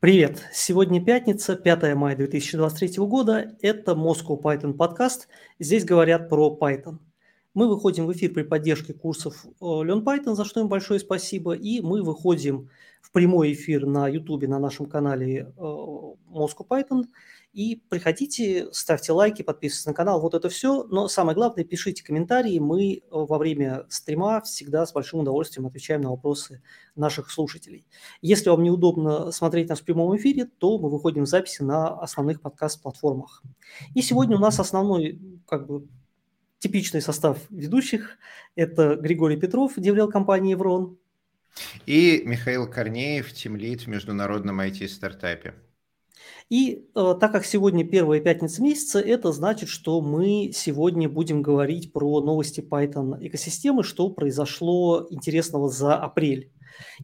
Привет! Сегодня пятница, 5 мая 2023 года. Это Moscow Python подкаст. Здесь говорят про Python. Мы выходим в эфир при поддержке курсов э, Learn Python, за что им большое спасибо. И мы выходим в прямой эфир на YouTube на нашем канале э, Moscow Python – и приходите, ставьте лайки, подписывайтесь на канал, вот это все. Но самое главное, пишите комментарии. Мы э, во время стрима всегда с большим удовольствием отвечаем на вопросы наших слушателей. Если вам неудобно смотреть нас в прямом эфире, то мы выходим в записи на основных подкаст-платформах. И сегодня у нас основной, как бы, типичный состав ведущих. Это Григорий Петров, деврел компании «Еврон». И Михаил Корнеев, тимлид в международном IT-стартапе. И э, так как сегодня первая пятница месяца, это значит, что мы сегодня будем говорить про новости Python экосистемы, что произошло интересного за апрель.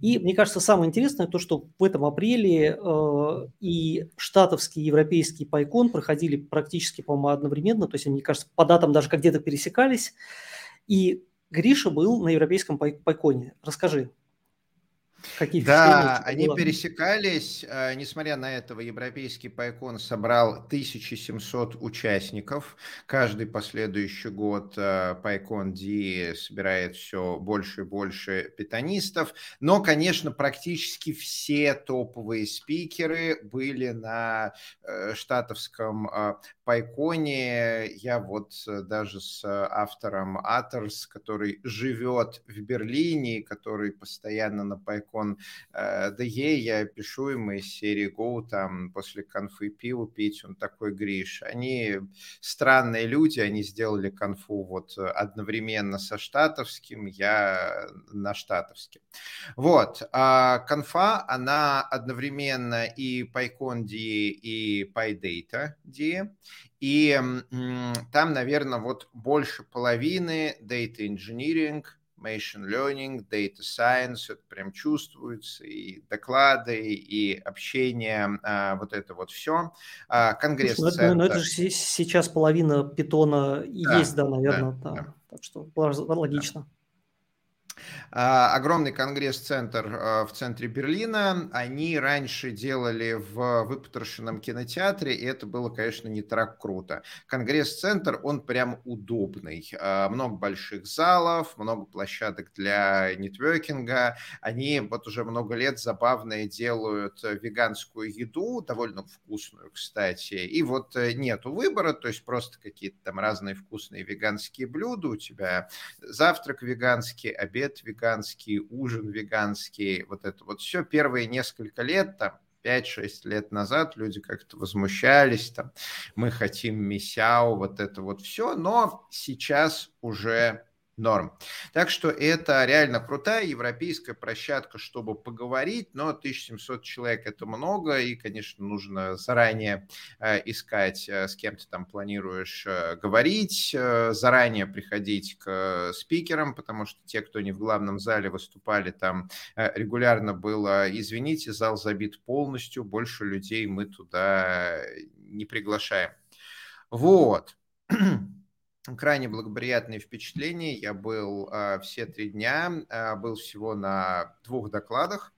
И мне кажется, самое интересное то, что в этом апреле э, и штатовский, и европейский PyCon проходили практически, по-моему, одновременно, то есть они, мне кажется, по датам даже как где-то пересекались. И Гриша был на европейском PyCon. Расскажи. Какие да, они было? пересекались. Э, несмотря на это, европейский пайкон собрал 1700 участников. Каждый последующий год э, пайкон D собирает все больше и больше питанистов. Но, конечно, практически все топовые спикеры были на э, штатовском Пайконе я вот даже с автором Атерс, который живет в Берлине, который постоянно на Пайкон э, ДЕ, я пишу ему из серии Go, там после конфы пиво пить, он такой, Гриш, они странные люди, они сделали конфу вот одновременно со штатовским, я на штатовским. Вот, а конфа, она одновременно и PyCon DE, и PyData DE, и там, наверное, вот больше половины data engineering, machine learning, data science, это прям чувствуется, и доклады, и общение, а, вот это вот все. А, Конгресс Слушай, ну, это, ну, это же сейчас половина питона да, есть, да, наверное, да, да. так что логично. Да. А, огромный конгресс-центр а, в центре Берлина. Они раньше делали в выпотрошенном кинотеатре, и это было, конечно, не так круто. Конгресс-центр, он прям удобный. А, много больших залов, много площадок для нетворкинга. Они вот уже много лет забавно делают веганскую еду, довольно вкусную, кстати. И вот э, нету выбора, то есть просто какие-то там разные вкусные веганские блюда. У тебя завтрак веганский, обед веганский, ужин веганский, вот это вот все первые несколько лет, там, 5-6 лет назад люди как-то возмущались, там, мы хотим мясяу, вот это вот все, но сейчас уже норм. Так что это реально крутая европейская площадка, чтобы поговорить, но 1700 человек это много, и, конечно, нужно заранее э, искать, э, с кем ты там планируешь э, говорить, заранее приходить к спикерам, потому что те, кто не в главном зале выступали, там регулярно было, извините, зал забит полностью, больше людей мы туда не приглашаем. Вот. крайне благоприятные впечатления. Я был э, все три дня, э, был всего на двух докладах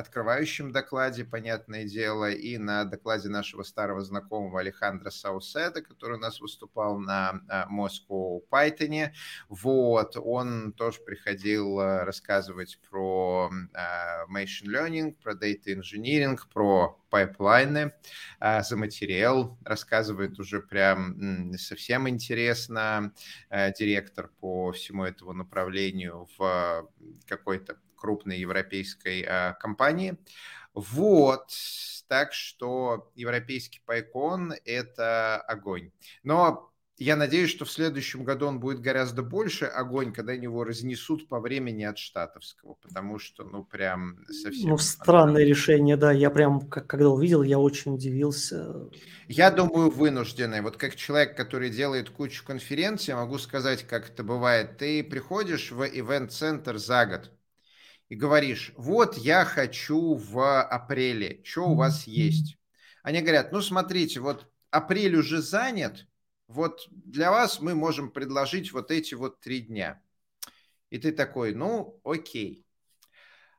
открывающем докладе, понятное дело, и на докладе нашего старого знакомого Алехандра Сауседа, который у нас выступал на Moscow Python. Вот, он тоже приходил э, рассказывать про э, machine learning, про data engineering, про пайплайны за материал, рассказывает уже прям совсем интересно директор по всему этому направлению в какой-то крупной европейской э, компании. Вот, так что европейский PyCon – это огонь. Но я надеюсь, что в следующем году он будет гораздо больше огонь, когда его разнесут по времени от штатовского, потому что, ну, прям совсем... Ну, странное решение, да, я прям, как, когда увидел, я очень удивился. Я думаю, вынужденный. Вот как человек, который делает кучу конференций, могу сказать, как это бывает. Ты приходишь в ивент-центр за год, и говоришь, вот я хочу в апреле, что у вас есть? Они говорят, ну смотрите, вот апрель уже занят, вот для вас мы можем предложить вот эти вот три дня. И ты такой, ну окей.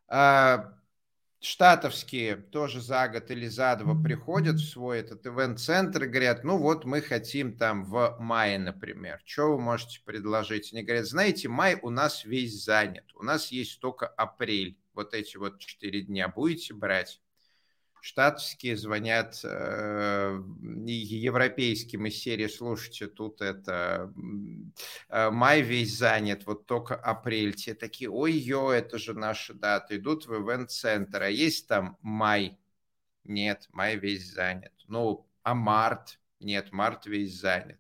А, штатовские тоже за год или за два приходят в свой этот ивент-центр и говорят, ну вот мы хотим там в мае, например, что вы можете предложить? Они говорят, знаете, май у нас весь занят, у нас есть только апрель, вот эти вот четыре дня, будете брать? Штатовские звонят э, европейским из серии, слушайте, тут это э, май весь занят, вот только апрель. Те такие, ой-ё, это же наша дата. Идут в ивент-центр, а есть там май? Нет, май весь занят. Ну, а март? Нет, март весь занят.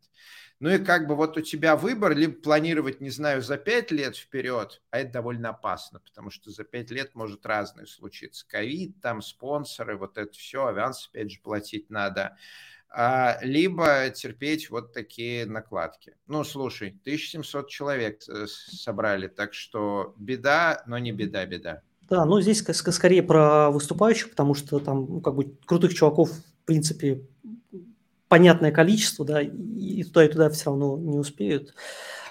Ну и как бы вот у тебя выбор, либо планировать, не знаю, за пять лет вперед, а это довольно опасно, потому что за пять лет может разное случиться. Ковид, там спонсоры, вот это все, авианс опять же платить надо. А, либо терпеть вот такие накладки. Ну, слушай, 1700 человек э, собрали, так что беда, но не беда-беда. Да, ну здесь скорее про выступающих, потому что там ну, как бы крутых чуваков, в принципе, понятное количество, да, и туда, и туда все равно не успеют.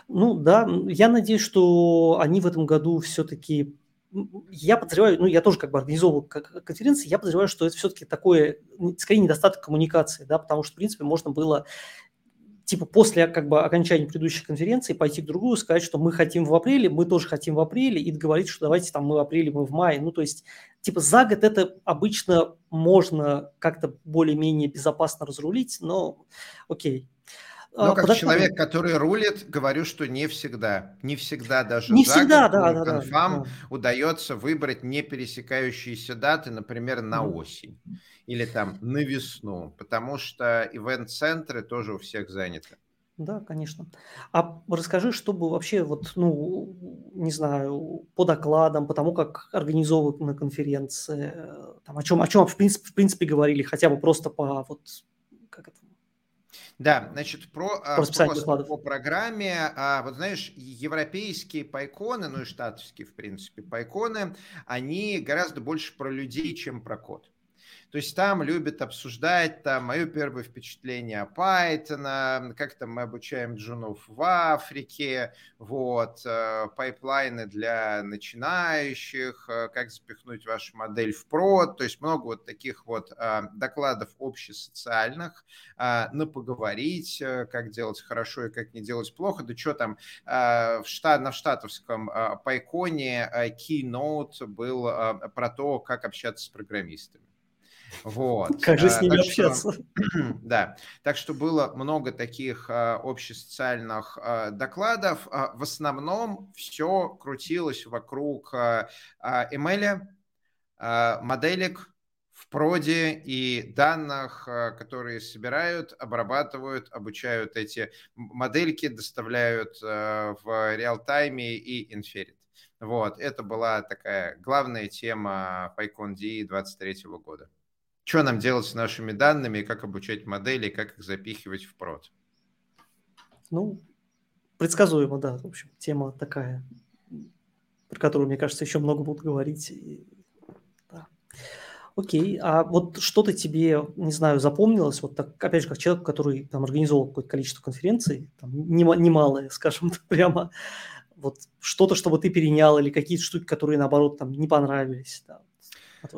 Ну да, я надеюсь, что они в этом году все-таки я подозреваю, ну, я тоже как бы организовывал конференции, я подозреваю, что это все-таки такое, скорее, недостаток коммуникации, да, потому что, в принципе, можно было типа после как бы окончания предыдущей конференции пойти к другую, сказать, что мы хотим в апреле, мы тоже хотим в апреле, и договорить, что давайте там мы в апреле, мы в мае. Ну, то есть, типа, за год это обычно можно как-то более-менее безопасно разрулить, но окей. Но а, как Подожди. человек, который рулит, говорю, что не всегда. Не всегда даже не всегда, год, да, да, конфам да, удается выбрать не пересекающиеся даты, например, на осень или там на весну, потому что ивент-центры тоже у всех заняты. Да, конечно. А расскажи, чтобы вообще, вот, ну, не знаю, по докладам, по тому, как организовывают конференции, там, о чем, о чем в принципе, в принципе говорили, хотя бы просто по вот как это, да, значит, про, а, просто по программе. А, вот знаешь, европейские пайконы, ну и штатовские, в принципе, пайконы, они гораздо больше про людей, чем про код. То есть там любят обсуждать там мое первое впечатление о Python, как там мы обучаем джунов в Африке, вот, э, пайплайны для начинающих, э, как запихнуть вашу модель в прод, то есть много вот таких вот э, докладов общесоциальных, на поговорить, как делать хорошо и как не делать плохо, да что там в штат, на штатовском пайконе keynote был про то, как общаться с программистами. Вот. Как же с а, ними так общаться? Что, да, так что было много таких а, общесоциальных а, докладов. В основном все крутилось вокруг ML, моделек в проде и данных, которые собирают, обрабатывают, обучают эти модельки, доставляют в реал-тайме и инферит. Вот, это была такая главная тема PyCon D 23 года что нам делать с нашими данными, как обучать модели, как их запихивать в прод. Ну, предсказуемо, да. В общем, тема такая, про которую, мне кажется, еще много будут говорить. Да. Окей, а вот что-то тебе, не знаю, запомнилось, вот так, опять же, как человек, который там организовал какое-то количество конференций, там, немалое, скажем прямо, вот что-то, чтобы ты перенял, или какие-то штуки, которые, наоборот, там не понравились, да,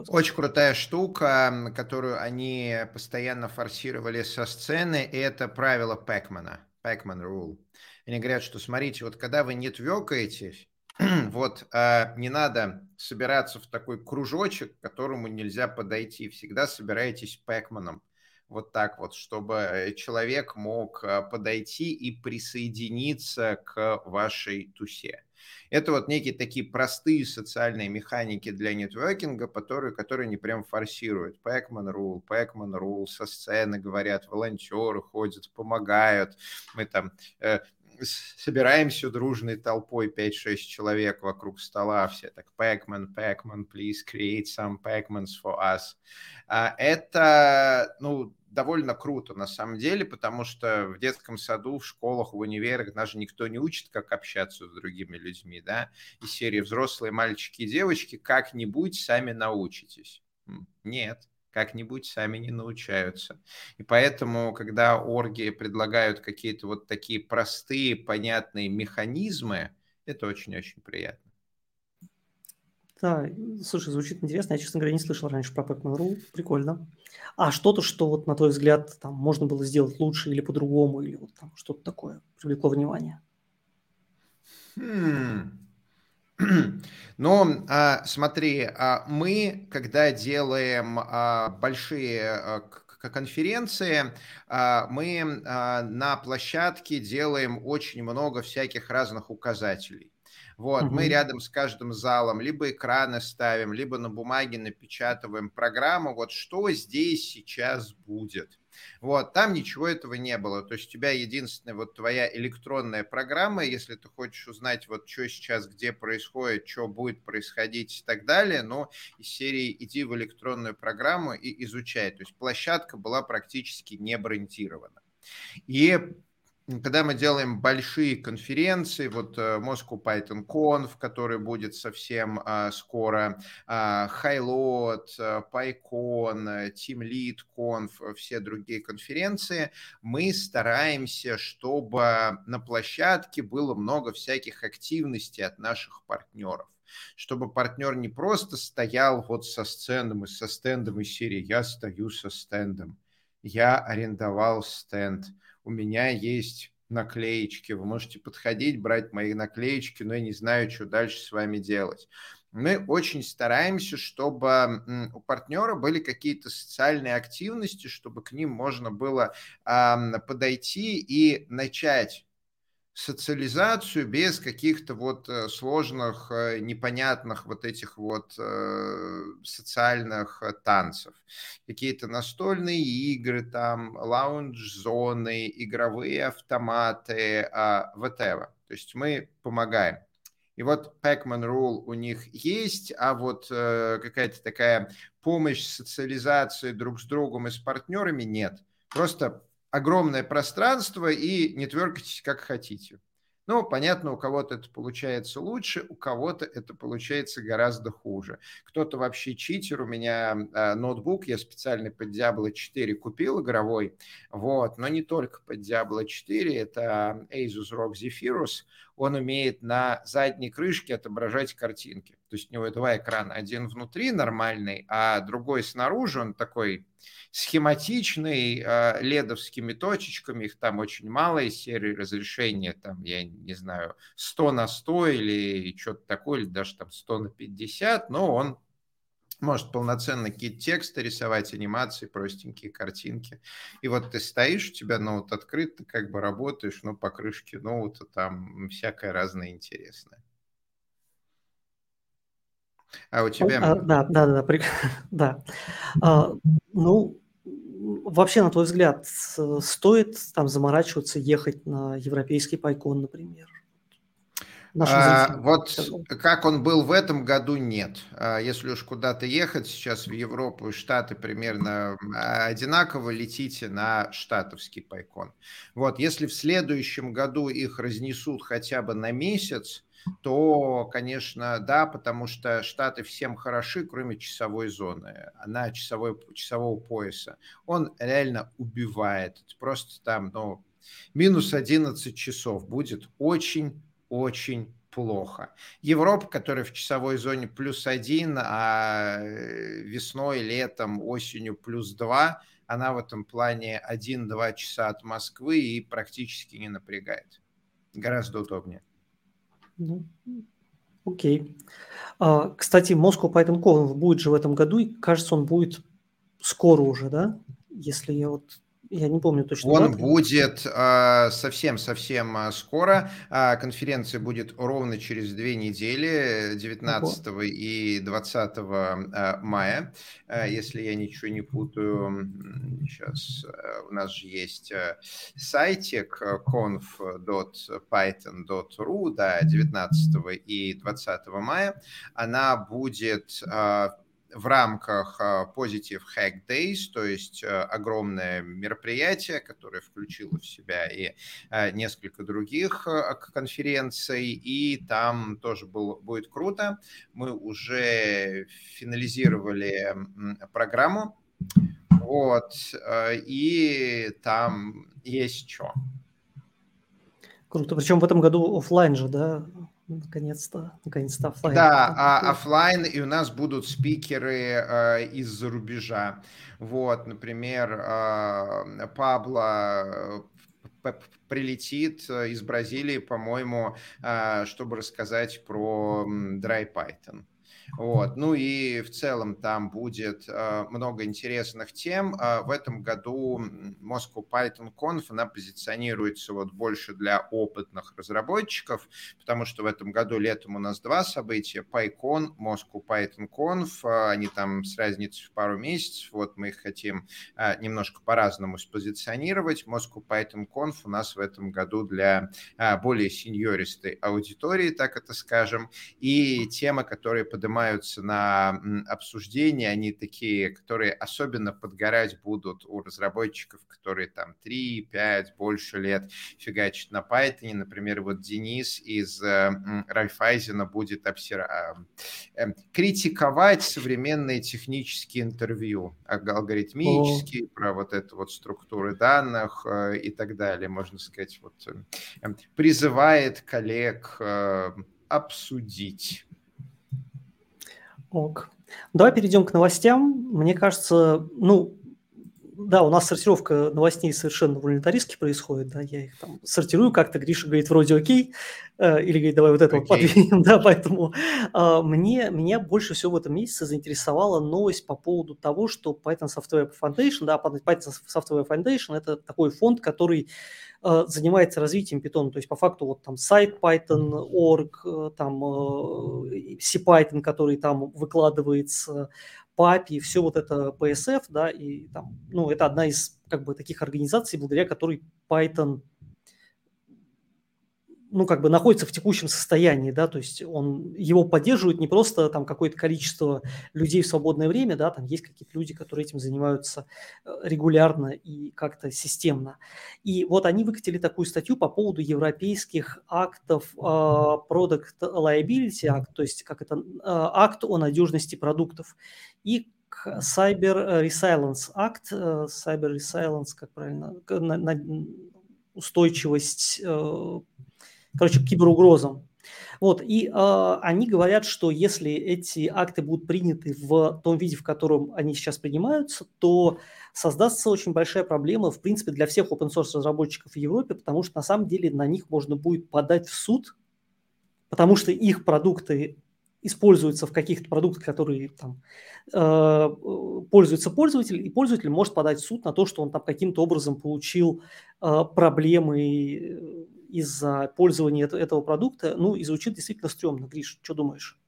очень крутая штука, которую они постоянно форсировали со сцены, и это правило Пэкмана, Пэкман Rule. Они говорят, что смотрите, вот когда вы нетвёкаетесь, вот а, не надо собираться в такой кружочек, к которому нельзя подойти. Всегда собирайтесь Пэкманом вот так вот, чтобы человек мог э, подойти и присоединиться к вашей тусе. Это вот некие такие простые социальные механики для нетворкинга, которые, которые не прям форсируют. Пэкман рул, Пэкман рул, со сцены говорят, волонтеры ходят, помогают. Мы там э, собираемся дружной толпой 5-6 человек вокруг стола, все так, Pac-Man, Pac-Man, please create some Pac-Mans for us. А это, ну, довольно круто на самом деле, потому что в детском саду, в школах, в универах даже никто не учит, как общаться с другими людьми, да, из серии взрослые мальчики и девочки как-нибудь сами научитесь. Нет, как-нибудь сами не научаются. И поэтому, когда орги предлагают какие-то вот такие простые, понятные механизмы, это очень-очень приятно. Да, слушай, звучит интересно. Я, честно говоря, не слышал раньше про Pac-Man.ru. Прикольно. А что-то, что вот на твой взгляд там можно было сделать лучше или по-другому, или вот там что-то такое привлекло внимание? Хм. Но а, смотри, а, мы, когда делаем а, большие конференции, мы на площадке делаем очень много всяких разных указателей. Вот, угу. мы рядом с каждым залом либо экраны ставим, либо на бумаге напечатываем программу, вот что здесь сейчас будет. Вот, там ничего этого не было. То есть у тебя единственная вот твоя электронная программа, если ты хочешь узнать, вот что сейчас, где происходит, что будет происходить и так далее, но из серии иди в электронную программу и изучай. То есть площадка была практически не брендирована. И когда мы делаем большие конференции, вот э, Moscow Python Conf, который будет совсем а, скоро, а, Highload, а, PyCon, Team Lead Conf, все другие конференции, мы стараемся, чтобы на площадке было много всяких активностей от наших партнеров. Чтобы партнер не просто стоял вот со стендом и со стендом из серии «Я стою со стендом», «Я арендовал стенд», у меня есть наклеечки, вы можете подходить, брать мои наклеечки, но я не знаю, что дальше с вами делать. Мы очень стараемся, чтобы у партнера были какие-то социальные активности, чтобы к ним можно было подойти и начать социализацию без каких-то вот э, сложных, э, непонятных вот этих вот э, социальных танцев. Какие-то настольные игры, там, лаунж-зоны, игровые автоматы, а, whatever. То есть мы помогаем. И вот Pac-Man Rule у них есть, а вот какая-то такая помощь, социализации друг с другом и с партнерами нет. Просто огромное пространство и не тверкайтесь как хотите. Ну, понятно, у кого-то это получается лучше, у кого-то это получается гораздо хуже. Кто-то вообще читер. У меня э, ноутбук, я специально под Diablo 4 купил игровой, вот, но не только под Diablo 4, это Asus ROG Zephyrus. Он умеет на задней крышке отображать картинки. То есть у него два экрана. Один внутри нормальный, а другой снаружи, он такой схематичный, э, ледовскими точечками, их там очень мало из серии разрешения, там, я не знаю, 100 на 100 или что-то такое, или даже там 100 на 50, но он может полноценно какие-то тексты рисовать, анимации, простенькие картинки. И вот ты стоишь, у тебя ноут открыт, ты как бы работаешь, но по крышке ноута там всякое разное интересное. А у тебя... А, да, да, да, да. да. А, ну, вообще, на твой взгляд, стоит там заморачиваться, ехать на европейский пайкон, например? А, вот как он был в этом году, нет. А, если уж куда-то ехать сейчас в Европу и Штаты примерно одинаково, летите на штатовский пайкон. Вот, если в следующем году их разнесут хотя бы на месяц, то, конечно, да, потому что Штаты всем хороши, кроме часовой зоны, она часовой, часового пояса. Он реально убивает. Просто там, ну, минус 11 часов будет очень-очень плохо. Европа, которая в часовой зоне плюс один, а э, весной, летом, осенью плюс два, она в этом плане 1-2 часа от Москвы и практически не напрягает. Гораздо удобнее. Ну, окей. А, кстати, Moscow Python Conf будет же в этом году, и кажется, он будет скоро уже, да? Если я вот я не помню точно. Он даты. будет совсем-совсем а, скоро. А, конференция будет ровно через две недели, 19 Ого. и 20 мая, если я ничего не путаю. Сейчас у нас же есть сайтик conf.python.ru, да, 19 и 20 мая. Она будет в рамках а, Positive Hack Days, то есть а, огромное мероприятие, которое включило в себя и а, несколько других конференций, и там тоже был, будет круто. Мы уже финализировали программу, вот, и там есть что. Круто. Причем в этом году офлайн же, да? Наконец-то, наконец-то офлайн. Да, а офлайн, и у нас будут спикеры э, из-за рубежа. Вот, например, э, Пабло э, прилетит из Бразилии, по-моему, чтобы рассказать про Dry Python. Вот. Ну и в целом там будет э, много интересных тем. Э, в этом году Moscow Python Conf, она позиционируется вот больше для опытных разработчиков, потому что в этом году летом у нас два события. PyCon, Moscow Python Conf, э, они там с разницей в пару месяцев. Вот мы их хотим немножко по-разному спозиционировать. Moscow Python Conf у нас в этом году для более сеньористой аудитории, так это скажем. И темы, которые поднимают поднимаются на обсуждение, они такие, которые особенно подгорать будут у разработчиков, которые там 3, 5, больше лет фигачат на Python. Например, вот Денис из э, Райфайзена будет обсера... А, эм, критиковать современные технические интервью, алгоритмические, О. про вот эту вот структуры данных э, и так далее, можно сказать, вот э, эм, призывает коллег обсудить Ок. Давай перейдем к новостям. Мне кажется, ну, да, у нас сортировка новостей совершенно волонтаристски происходит, да, я их там сортирую как-то, Гриша говорит, вроде окей, э, или говорит, давай вот это okay. вот подвинем, да, поэтому э, мне, меня больше всего в этом месяце заинтересовала новость по поводу того, что Python Software Foundation, да, Python Software Foundation – это такой фонд, который э, занимается развитием Python, то есть по факту вот там сайт Python.org, э, там э, CPython, который там выкладывается, PAPI, все вот это PSF, да, и там, ну, это одна из как бы таких организаций, благодаря которой Python ну, как бы находится в текущем состоянии, да, то есть он, его поддерживает не просто там какое-то количество людей в свободное время, да, там есть какие-то люди, которые этим занимаются э, регулярно и как-то системно. И вот они выкатили такую статью по поводу европейских актов uh, Product Liability Act, то есть как это, uh, акт о надежности продуктов, и Cyber Resilience Act, uh, Cyber Resilience, как правильно, на, на, устойчивость короче, к киберугрозам. Вот, и э, они говорят, что если эти акты будут приняты в том виде, в котором они сейчас принимаются, то создастся очень большая проблема, в принципе, для всех open source разработчиков в Европе, потому что на самом деле на них можно будет подать в суд, потому что их продукты используются в каких-то продуктах, которые там, э, пользуется пользователь, и пользователь может подать в суд на то, что он там каким-то образом получил э, проблемы из-за пользования этого продукта, ну, и звучит действительно стрёмно. Гриш, что думаешь?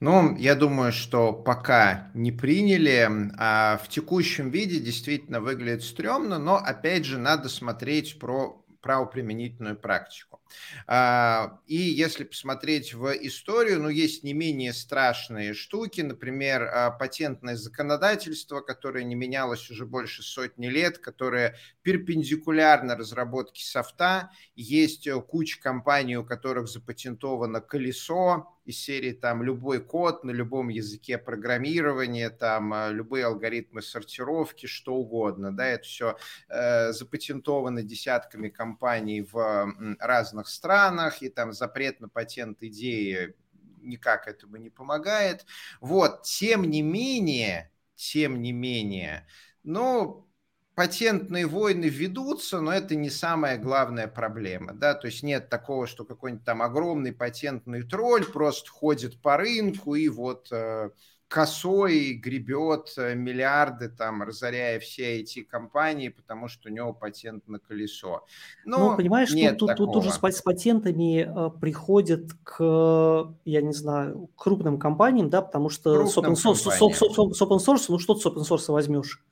Ну, я думаю, что пока не приняли, а в текущем виде действительно выглядит стрёмно, но, опять же, надо смотреть про правоприменительную практику. А, и если посмотреть в историю, ну, есть не менее страшные штуки, например, а, патентное законодательство, которое не менялось уже больше сотни лет, которое перпендикулярно разработке софта. Есть э, куча компаний, у которых запатентовано колесо, из серии там любой код на любом языке программирования, там а, любые алгоритмы сортировки, что угодно, да, это все э, запатентовано десятками компаний в разных странах, и там запрет на патент идеи никак этому не помогает. Вот, тем не менее, тем не менее, ну, патентные войны ведутся, но это не самая главная проблема, да, то есть нет такого, что какой-нибудь там огромный патентный тролль просто ходит по рынку и вот э, косой гребет э, миллиарды, там, разоряя все эти компании, потому что у него патент на колесо. Но ну, понимаешь, нет тут, тут, тут уже с, с патентами э, приходят к, я не знаю, крупным компаниям, да, потому что с open, source, с, с, с open source, ну что ты с open source возьмешь?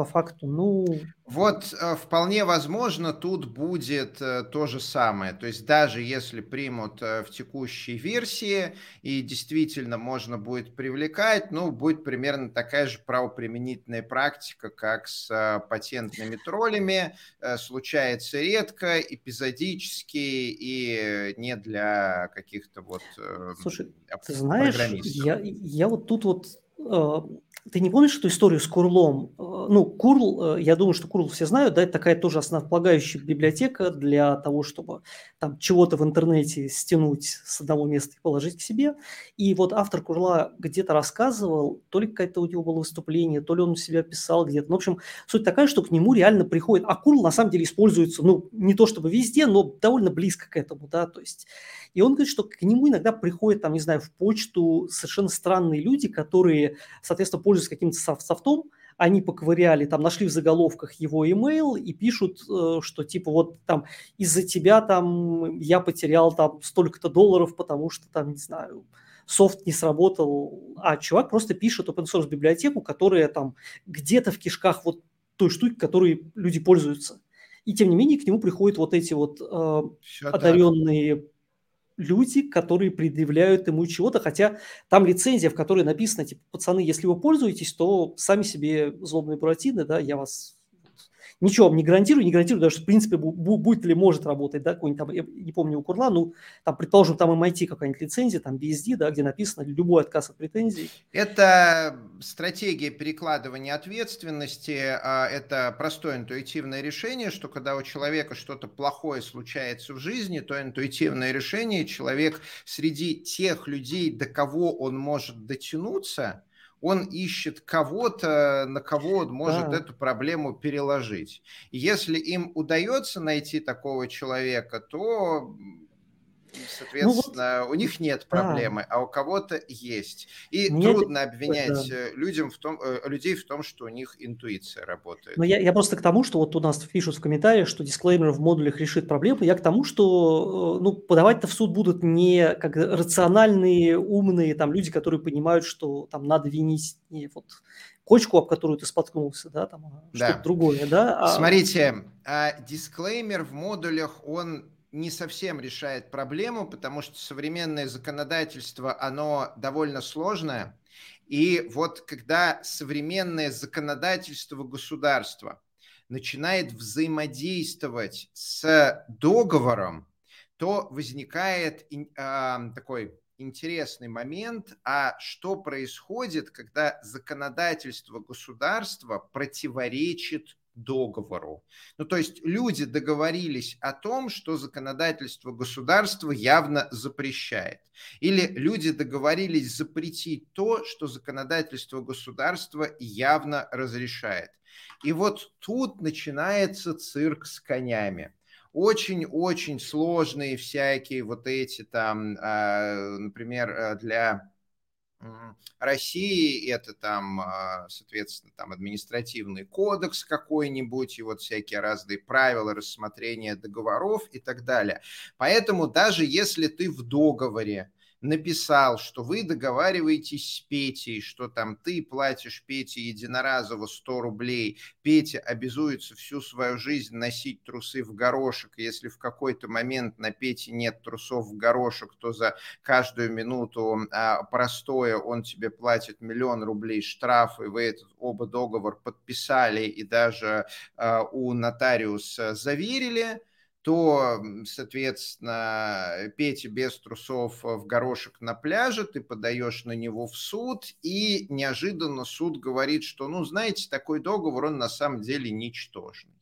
По факту, ну... Вот э, вполне возможно, тут будет э, то же самое. То есть даже если примут э, в текущей версии и действительно можно будет привлекать, ну, будет примерно такая же правоприменительная практика, как с патентными троллями. Случается редко, эпизодически и не для каких-то вот Слушай, ты знаешь, я, я вот тут вот ты не помнишь эту историю с Курлом? Э, ну, Curl, э, я думаю, что Curl все знают, да, это такая тоже основополагающая библиотека для того, чтобы там чего-то в интернете стянуть с одного места и положить к себе. И вот автор Курла где-то рассказывал, то ли какое-то у него было выступление, то ли он у себя писал где-то. Ну, в общем, суть такая, что к нему реально приходит, а Curl на самом деле используется, ну, не то чтобы везде, но довольно близко к этому, да, то есть и он говорит, что к нему иногда приходят, там, не знаю, в почту совершенно странные люди, которые, соответственно, пользуются каким-то софтом, они поковыряли, там нашли в заголовках его имейл и пишут, э, что типа вот там из-за тебя там я потерял там столько-то долларов, потому что там, не знаю, софт не сработал, а чувак просто пишет open source библиотеку, которая там где-то в кишках вот той штуки, которой люди пользуются. И тем не менее к нему приходят вот эти вот э, одаренные так люди, которые предъявляют ему чего-то, хотя там лицензия, в которой написано, типа, пацаны, если вы пользуетесь, то сами себе злобные буратины, да, я вас ничего вам не гарантирую, не гарантирую даже, что, в принципе, будет ли может работать, да, какой-нибудь там, я не помню, у Курла, ну, там, предположим, там MIT какая-нибудь лицензия, там BSD, да, где написано любой отказ от претензий. Это стратегия перекладывания ответственности, а, это простое интуитивное решение, что когда у человека что-то плохое случается в жизни, то интуитивное решение, человек среди тех людей, до кого он может дотянуться, он ищет кого-то, на кого он может да. эту проблему переложить. И если им удается найти такого человека, то Соответственно, ну, вот, у них нет проблемы, да. а у кого-то есть. И Мне трудно обвинять да. Э, людям в том, э, людей в том, что у них интуиция работает. Но я, я просто к тому, что вот у нас пишут в комментариях, что дисклеймер в модулях решит проблему. Я к тому, что э, ну, подавать-то в суд будут не как рациональные, умные там люди, которые понимают, что там надо винить не вот кочку, об которую ты споткнулся, да, там а да. что-то другое, да. А... Смотрите, а дисклеймер в модулях, он не совсем решает проблему, потому что современное законодательство, оно довольно сложное. И вот когда современное законодательство государства начинает взаимодействовать с договором, то возникает э, такой интересный момент, а что происходит, когда законодательство государства противоречит договору. Ну, то есть люди договорились о том, что законодательство государства явно запрещает. Или люди договорились запретить то, что законодательство государства явно разрешает. И вот тут начинается цирк с конями очень-очень сложные всякие вот эти там, а, например, для России это там, а, соответственно, там административный кодекс какой-нибудь и вот всякие разные правила рассмотрения договоров и так далее. Поэтому даже если ты в договоре написал, что вы договариваетесь с Петей, что там ты платишь Пете единоразово 100 рублей, Петя обязуется всю свою жизнь носить трусы в горошек, если в какой-то момент на Пете нет трусов в горошек, то за каждую минуту а, простое он тебе платит миллион рублей штрафа, и вы этот оба договор подписали и даже а, у нотариуса заверили, то, соответственно, Петя без трусов в горошек на пляже, ты подаешь на него в суд, и неожиданно суд говорит, что, ну, знаете, такой договор, он на самом деле ничтожный.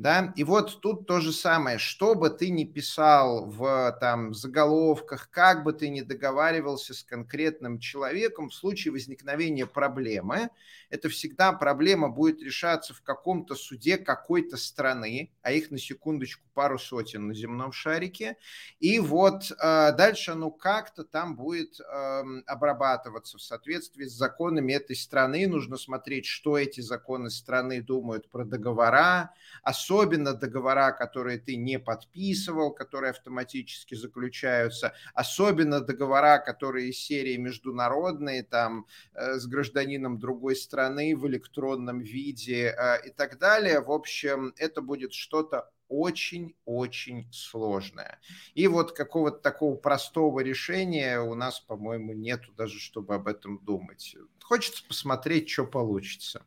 Да? И вот тут то же самое, что бы ты ни писал в там, заголовках, как бы ты ни договаривался с конкретным человеком, в случае возникновения проблемы, это всегда проблема будет решаться в каком-то суде какой-то страны, а их на секундочку пару сотен на земном шарике, и вот э, дальше оно как-то там будет э, обрабатываться в соответствии с законами этой страны, нужно смотреть, что эти законы страны думают про договора, особенно особенно договора, которые ты не подписывал, которые автоматически заключаются, особенно договора, которые серии международные, там, э, с гражданином другой страны в электронном виде э, и так далее. В общем, это будет что-то очень-очень сложное. И вот какого-то такого простого решения у нас, по-моему, нету даже, чтобы об этом думать. Хочется посмотреть, что получится.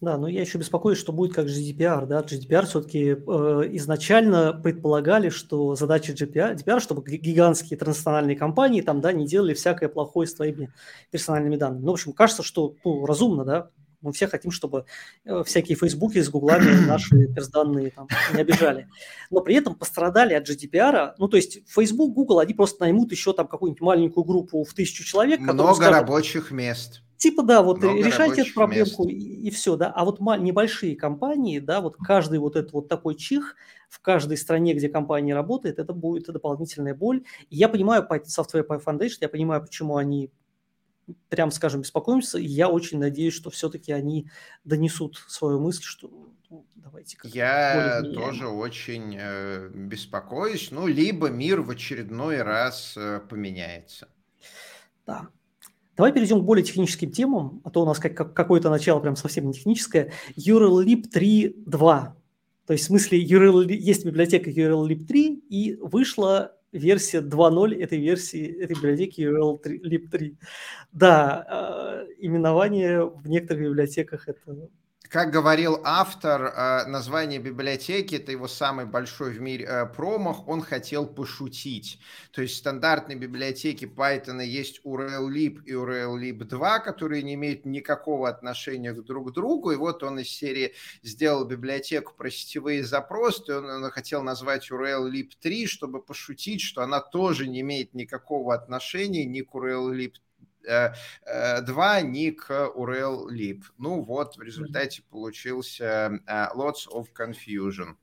Да, но я еще беспокоюсь, что будет как GDPR. Да? GDPR все-таки э, изначально предполагали, что задача GDPR, GDPR, чтобы гигантские транснациональные компании там, да, не делали всякое плохое с твоими персональными данными. Ну, в общем, кажется, что ну, разумно, да, Мы все хотим, чтобы э, всякие фейсбуки с гуглами наши персданные там не обижали. Но при этом пострадали от GDPR. Ну, то есть Facebook, Google, они просто наймут еще там какую-нибудь маленькую группу в тысячу человек. Много скажут, рабочих мест. Типа, да, вот Много решайте эту проблемку и, и все, да. А вот небольшие компании, да, вот каждый вот этот вот такой чих в каждой стране, где компания работает, это будет дополнительная боль. И я понимаю Python Software Foundation, я понимаю, почему они прям скажем, беспокоимся. И я очень надеюсь, что все-таки они донесут свою мысль, что ну, давайте Я тоже очень э, беспокоюсь. Ну, либо мир в очередной раз э, поменяется. Да. Давай перейдем к более техническим темам, а то у нас как, как, какое-то начало прям совсем не техническое. URLlib 3.2. То есть в смысле URL, есть библиотека URLlib 3, и вышла версия 2.0 этой версии, этой библиотеки URLlib 3. Да, э, именование в некоторых библиотеках это как говорил автор, э, название библиотеки, это его самый большой в мире э, промах, он хотел пошутить. То есть в стандартной библиотеке Python есть URL-lib и URL-lib 2, которые не имеют никакого отношения друг к другу. И вот он из серии сделал библиотеку про сетевые запросы, и он, хотел назвать URL-lib 3, чтобы пошутить, что она тоже не имеет никакого отношения ни к URL-lib 2 э, ник URL lib. Ну вот, в результате получился э, lots of confusion.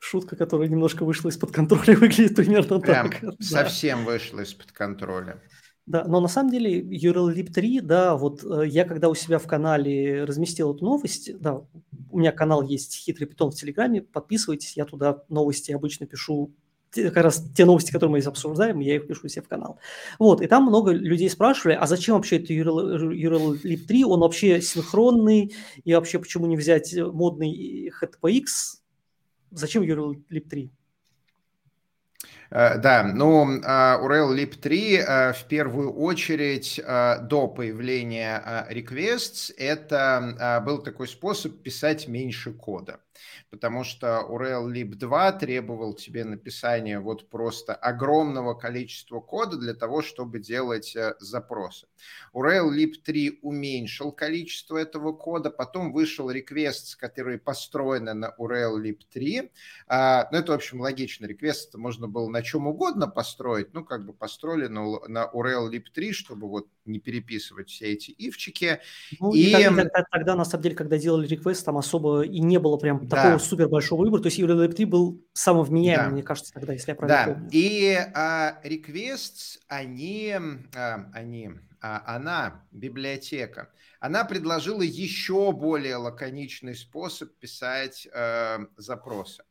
Шутка, которая немножко вышла из-под контроля, выглядит примерно Прям так. Совсем да. вышла из-под контроля. Да, но на самом деле URL-lib 3, да, вот э, я когда у себя в канале разместил эту новость, да, у меня канал есть «Хитрый питон» в Телеграме, подписывайтесь, я туда новости обычно пишу как раз те новости, которые мы здесь обсуждаем, я их пишу себе в канал. Вот, и там много людей спрашивали, а зачем вообще это URL, Lib 3, он вообще синхронный, и вообще почему не взять модный HTTPX, зачем URL Lib 3? Э, да, ну, URL lib 3 в первую очередь э, до появления э, requests это был такой способ писать меньше кода потому что URL lib 2 требовал тебе написания вот просто огромного количества кода для того, чтобы делать э, запросы. URL lib 3 уменьшил количество этого кода, потом вышел request, который построены на URL lib 3. А, ну, это, в общем, логично. Request можно было на чем угодно построить, ну, как бы построили на, на URL lib 3, чтобы вот не переписывать все эти ивчики. Ну, и, и тогда, тогда, на самом деле, когда делали request, там особо и не было прям да. такого супер большого выбора. То есть 3 был самым вменяемым, да. мне кажется, тогда, если я правильно да. помню. И а, requests, они, а, они а, она, библиотека, она предложила еще более лаконичный способ писать э, запросы.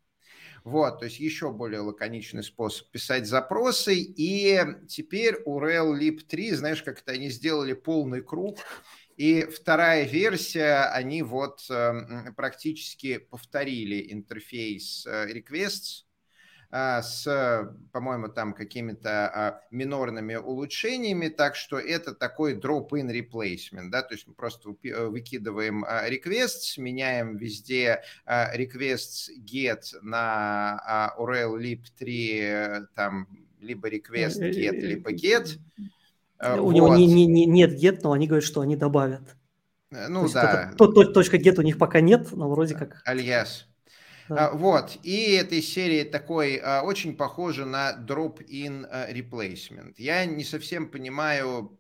Вот, то есть еще более лаконичный способ писать запросы. И теперь у RelLib 3, знаешь, как это они сделали полный круг, и вторая версия, они вот э, практически повторили интерфейс э, requests э, с, по-моему, там какими-то а, минорными улучшениями, так что это такой drop-in replacement, да, то есть мы просто выкидываем requests, меняем везде requests get на URL lib3, там, либо request get, либо get, Э, у вот. него не, не, не, нет get, но они говорят, что они добавят. Э, ну То да. То, то, точка get у них пока нет, но вроде как. Альяс. Да. Вот, и этой серии такой очень похоже на drop-in replacement. Я не совсем понимаю,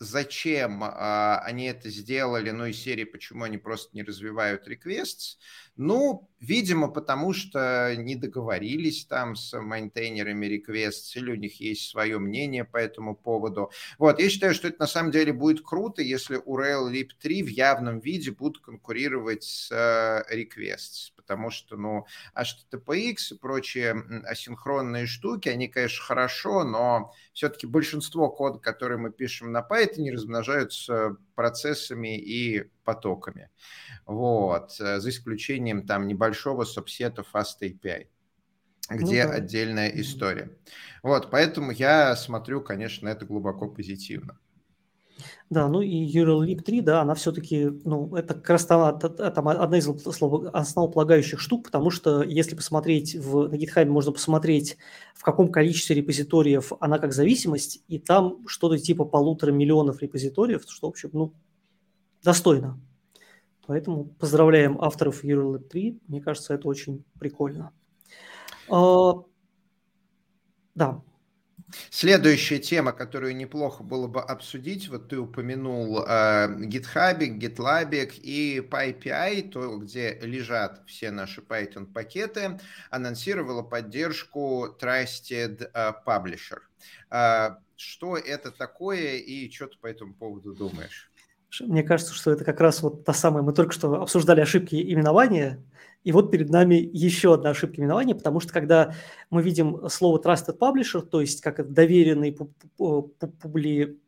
зачем а, они это сделали, ну и серии, почему они просто не развивают requests. Ну, видимо, потому что не договорились там с мейнтейнерами requests, или у них есть свое мнение по этому поводу. Вот, я считаю, что это на самом деле будет круто, если URL lib 3 в явном виде будут конкурировать с uh, requests, потому что, ну, HTTPX и прочие асинхронные штуки, они, конечно, хорошо, но все-таки большинство кода, который мы пишем на Python, размножаются процессами и потоками. Вот, э, за исключением там небольшого субсета Fast API где ну, да. отдельная история. Вот, поэтому я смотрю, конечно, это глубоко позитивно. Да, ну и URL 3, да, она все-таки, ну, это как раз там, там одна из основополагающих штук, потому что если посмотреть в, на GitHub, можно посмотреть, в каком количестве репозиториев она как зависимость, и там что-то типа полутора миллионов репозиториев, что, в общем, ну, достойно. Поэтому поздравляем авторов EuroLab 3. Мне кажется, это очень прикольно. А, да, Следующая тема, которую неплохо было бы обсудить, вот ты упомянул э, GitHub, GitLab и PyPI, то, где лежат все наши Python пакеты, анонсировала поддержку Trusted э, Publisher. Э, что это такое и что ты по этому поводу думаешь? Мне кажется, что это как раз вот та самая, мы только что обсуждали ошибки именования, и вот перед нами еще одна ошибка именования, потому что когда мы видим слово trusted publisher, то есть как доверенный публи...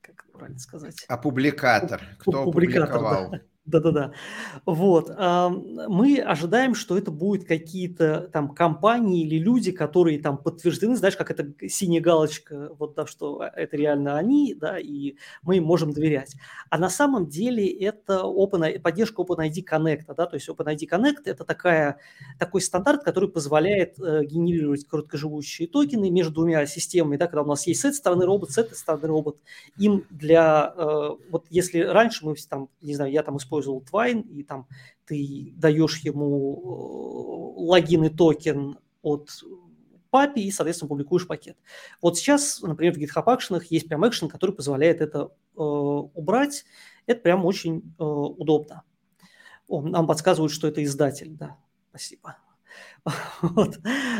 Как правильно сказать? А публикатор. Кто публикатор, публиковал? Да. Да-да-да. Вот. Мы ожидаем, что это будут какие-то там компании или люди, которые там подтверждены, знаешь, как это синяя галочка, вот да, что это реально они, да, и мы им можем доверять. А на самом деле это Open, поддержка OpenID Connect, да, то есть OpenID Connect – это такая, такой стандарт, который позволяет э, генерировать короткоживущие токены между двумя системами, да, когда у нас есть с этой стороны робот, с этой стороны робот. Им для, э, вот если раньше мы там, не знаю, я там использую использовал Twine, и там ты даешь ему э, логин и токен от папи и, соответственно, публикуешь пакет. Вот сейчас, например, в GitHub Action есть прям экшен, который позволяет это э, убрать. Это прям очень э, удобно. О, нам подсказывают, что это издатель, да. Спасибо. Вот.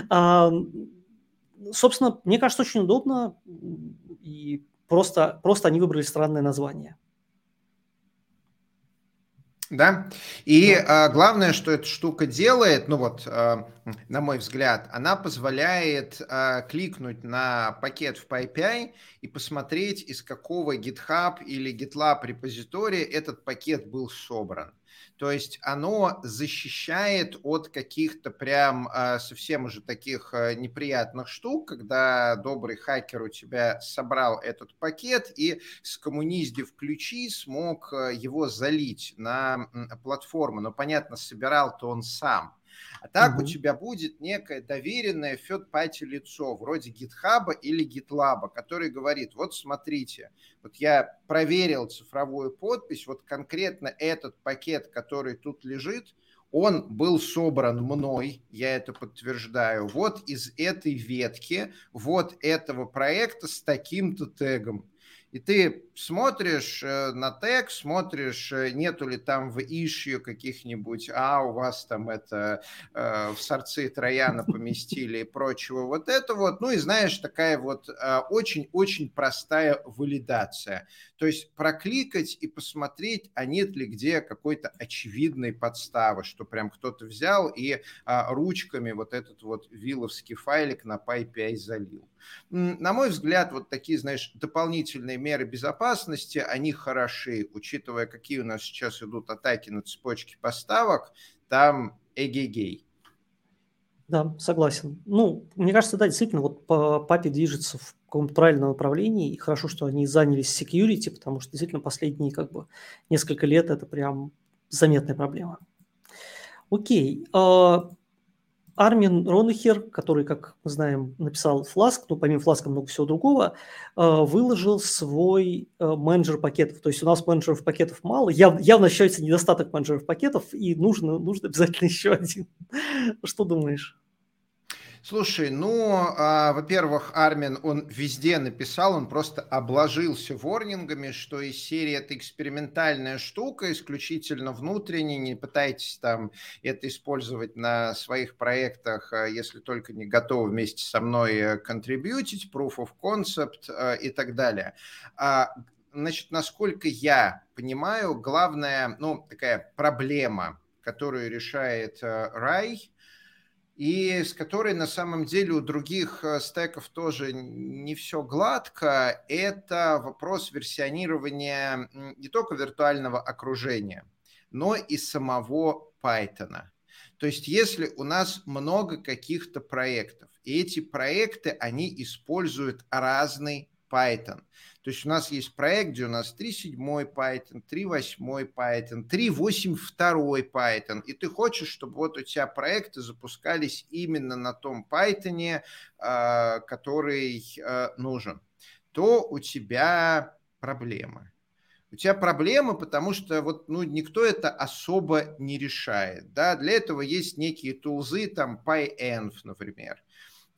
А, собственно, мне кажется, очень удобно, и просто, просто они выбрали странное название. Да, и а, главное, что эта штука делает, ну вот, а, на мой взгляд, она позволяет а, кликнуть на пакет в PyPI и посмотреть, из какого GitHub или GitLab репозитория этот пакет был собран. То есть оно защищает от каких-то прям а, совсем уже таких а, неприятных штук, когда добрый хакер у тебя собрал этот пакет и скоммуниздив ключи смог а, его залить на платформу. Но, понятно, собирал-то он сам. А так угу. у тебя будет некое доверенное third-party лицо, вроде GitHub или GitLab, который говорит, вот смотрите, вот я проверил цифровую подпись, вот конкретно этот пакет, который тут лежит, он был собран мной, я это подтверждаю, вот из этой ветки, вот этого проекта с таким-то тегом. И ты смотришь э, на тег, смотришь, э, нету ли там в issue каких-нибудь, а у вас там это э, в сорцы Трояна поместили и прочего вот это вот. Ну и знаешь, такая вот очень-очень простая валидация. То есть прокликать и посмотреть, а нет ли где какой-то очевидной подставы, что прям кто-то взял и э, ручками вот этот вот виловский файлик на PyPI залил. На мой взгляд, вот такие, знаешь, дополнительные меры безопасности, они хороши, учитывая, какие у нас сейчас идут атаки на цепочки поставок, там эгегей. Да, согласен. Ну, мне кажется, да, действительно, вот по папе движется в каком-то правильном направлении, и хорошо, что они занялись security, потому что действительно последние как бы несколько лет это прям заметная проблема. Окей, а, Армин Ронахер, который, как мы знаем, написал Flask, но помимо Flask много всего другого, э, выложил свой э, менеджер пакетов. То есть у нас менеджеров пакетов мало, Яв, явно ощущается недостаток менеджеров пакетов, и нужно, нужно обязательно еще один. Что думаешь? Слушай, ну, а, во-первых, Армин, он везде написал, он просто обложился ворнингами, что из серии это экспериментальная штука, исключительно внутренняя, не пытайтесь там это использовать на своих проектах, а, если только не готовы вместе со мной э, контрибьютить, proof of concept а, и так далее. А, значит, насколько я понимаю, главная, ну, такая проблема, которую решает Рай, и с которой на самом деле у других э, стеков тоже не все гладко, это вопрос версионирования не только виртуального окружения, но и самого Python. То есть если у нас много каких-то проектов, и эти проекты, они используют разный Python, то есть у нас есть проект, где у нас 3.7 Python, 3.8 Python, 3.8.2 Python, и ты хочешь, чтобы вот у тебя проекты запускались именно на том Python, а, который а, нужен, то у тебя проблемы. У тебя проблема, потому что вот, ну, никто это особо не решает. Да? Для этого есть некие тулзы, там PyEnv, например.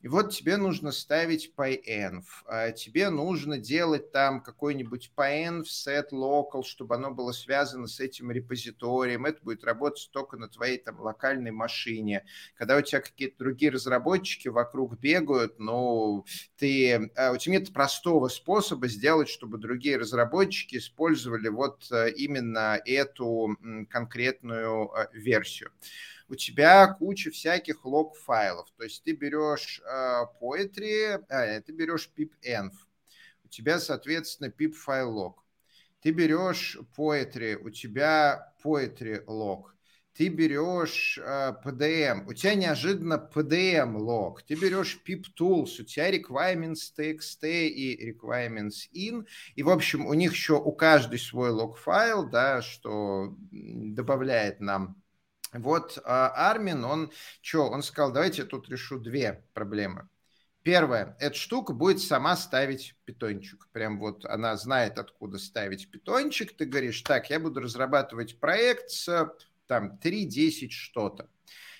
И вот тебе нужно ставить PyEnv, а тебе нужно делать там какой-нибудь PyEnv set local, чтобы оно было связано с этим репозиторием. Это будет работать только на твоей там локальной машине. Когда у тебя какие-то другие разработчики вокруг бегают, ну, ты, а, у тебя нет простого способа сделать, чтобы другие разработчики использовали вот э, именно эту конкретную э, версию у тебя куча всяких лог-файлов. То есть ты берешь э, poetry, э, ты берешь pipenv, у тебя, соответственно, pip файл log. Ты берешь poetry, у тебя poetry log. Ты берешь э, PDM, у тебя неожиданно PDM лог. Ты берешь pip tools, у тебя requirements txt и requirements in. И, в общем, у них еще у каждой свой лог-файл, да, что добавляет нам вот а, Армин, он что, он сказал, давайте я тут решу две проблемы. Первое, эта штука будет сама ставить питончик. Прям вот она знает, откуда ставить питончик. Ты говоришь, так, я буду разрабатывать проект с там 3.10 что-то.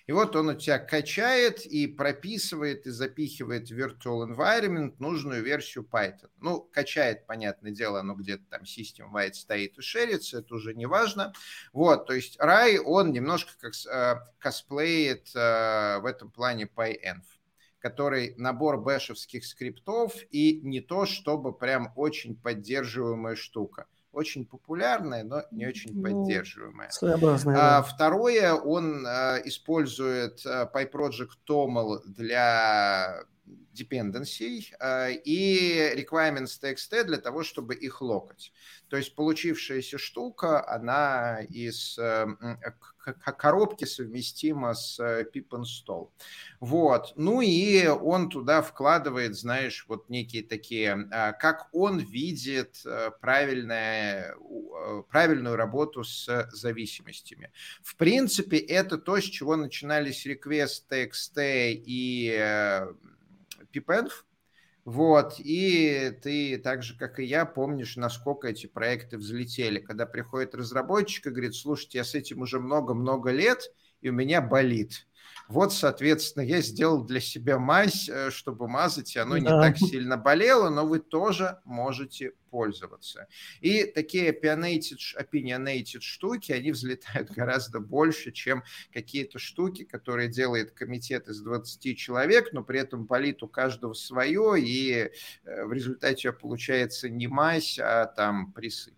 И вот он у тебя качает и прописывает и запихивает в virtual environment нужную версию Python. Ну, качает, понятное дело, оно где-то там system-wide стоит и шерится, это уже не важно. Вот, то есть Rai, он немножко как э, косплеит э, в этом плане PyEnv который набор бэшевских скриптов и не то, чтобы прям очень поддерживаемая штука очень популярная, но не очень ну, поддерживаемая. Своеобразная. А, второе, он а, использует а, PyProject TOML для dependency а, и requirements txt для того, чтобы их локать. То есть получившаяся штука, она из э, коробки совместима с э, pip install. Вот. Ну и он туда вкладывает, знаешь, вот некие такие, как он видит э, правильное, правильную работу с зависимостями. В принципе, это то, с чего начинались request txt и pipenv, вот, и ты так же, как и я, помнишь, насколько эти проекты взлетели. Когда приходит разработчик и говорит, слушайте, я с этим уже много-много лет, и у меня болит. Вот, соответственно, я сделал для себя мазь, э, чтобы мазать, и оно да. не так сильно болело, но вы тоже можете пользоваться. И такие opinionated, opinionated штуки, они взлетают гораздо больше, чем какие-то штуки, которые делает комитет из 20 человек, но при этом болит у каждого свое, и э, в результате получается не мазь, а там присып.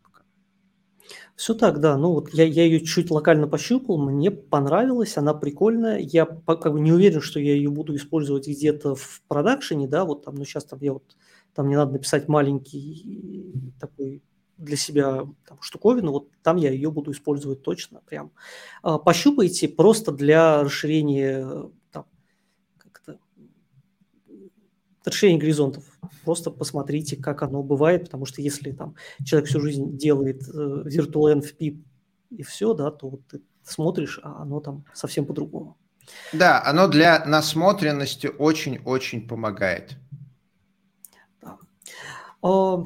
Все так, да. Ну вот я, я ее чуть локально пощупал, мне понравилась, она прикольная. Я как бы не уверен, что я ее буду использовать где-то в продакшене, да, вот там, ну сейчас там я вот, там мне надо написать маленький такой для себя там, штуковину, вот там я ее буду использовать точно прям. А, пощупайте просто для расширения расширение горизонтов. Просто посмотрите, как оно бывает, потому что если там человек всю жизнь делает э, Virtual NFP и все, да, то вот ты смотришь, а оно там совсем по-другому. Да, оно для насмотренности очень-очень помогает. Да. А,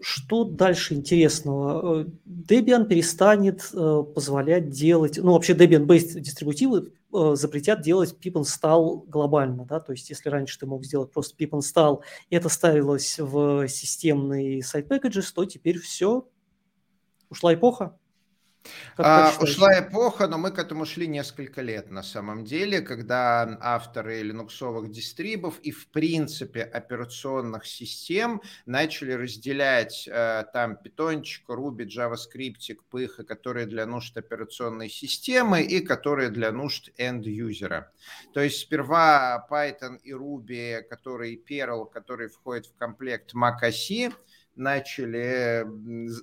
что дальше интересного? Э, Debian перестанет э, позволять делать, ну вообще Debian-based дистрибутивы запретят делать pip install глобально, да, то есть если раньше ты мог сделать просто pip install, и это ставилось в системный сайт packages, то теперь все, ушла эпоха, а, ушла эпоха, но мы к этому шли несколько лет на самом деле, когда авторы линуксовых дистрибов и в принципе операционных систем начали разделять э, там питончик, Ruby, JavaScript, пыха, которые для нужд операционной системы и которые для нужд end-юзера. То есть сперва Python и Ruby, который Perl, который входит в комплект macOS, начали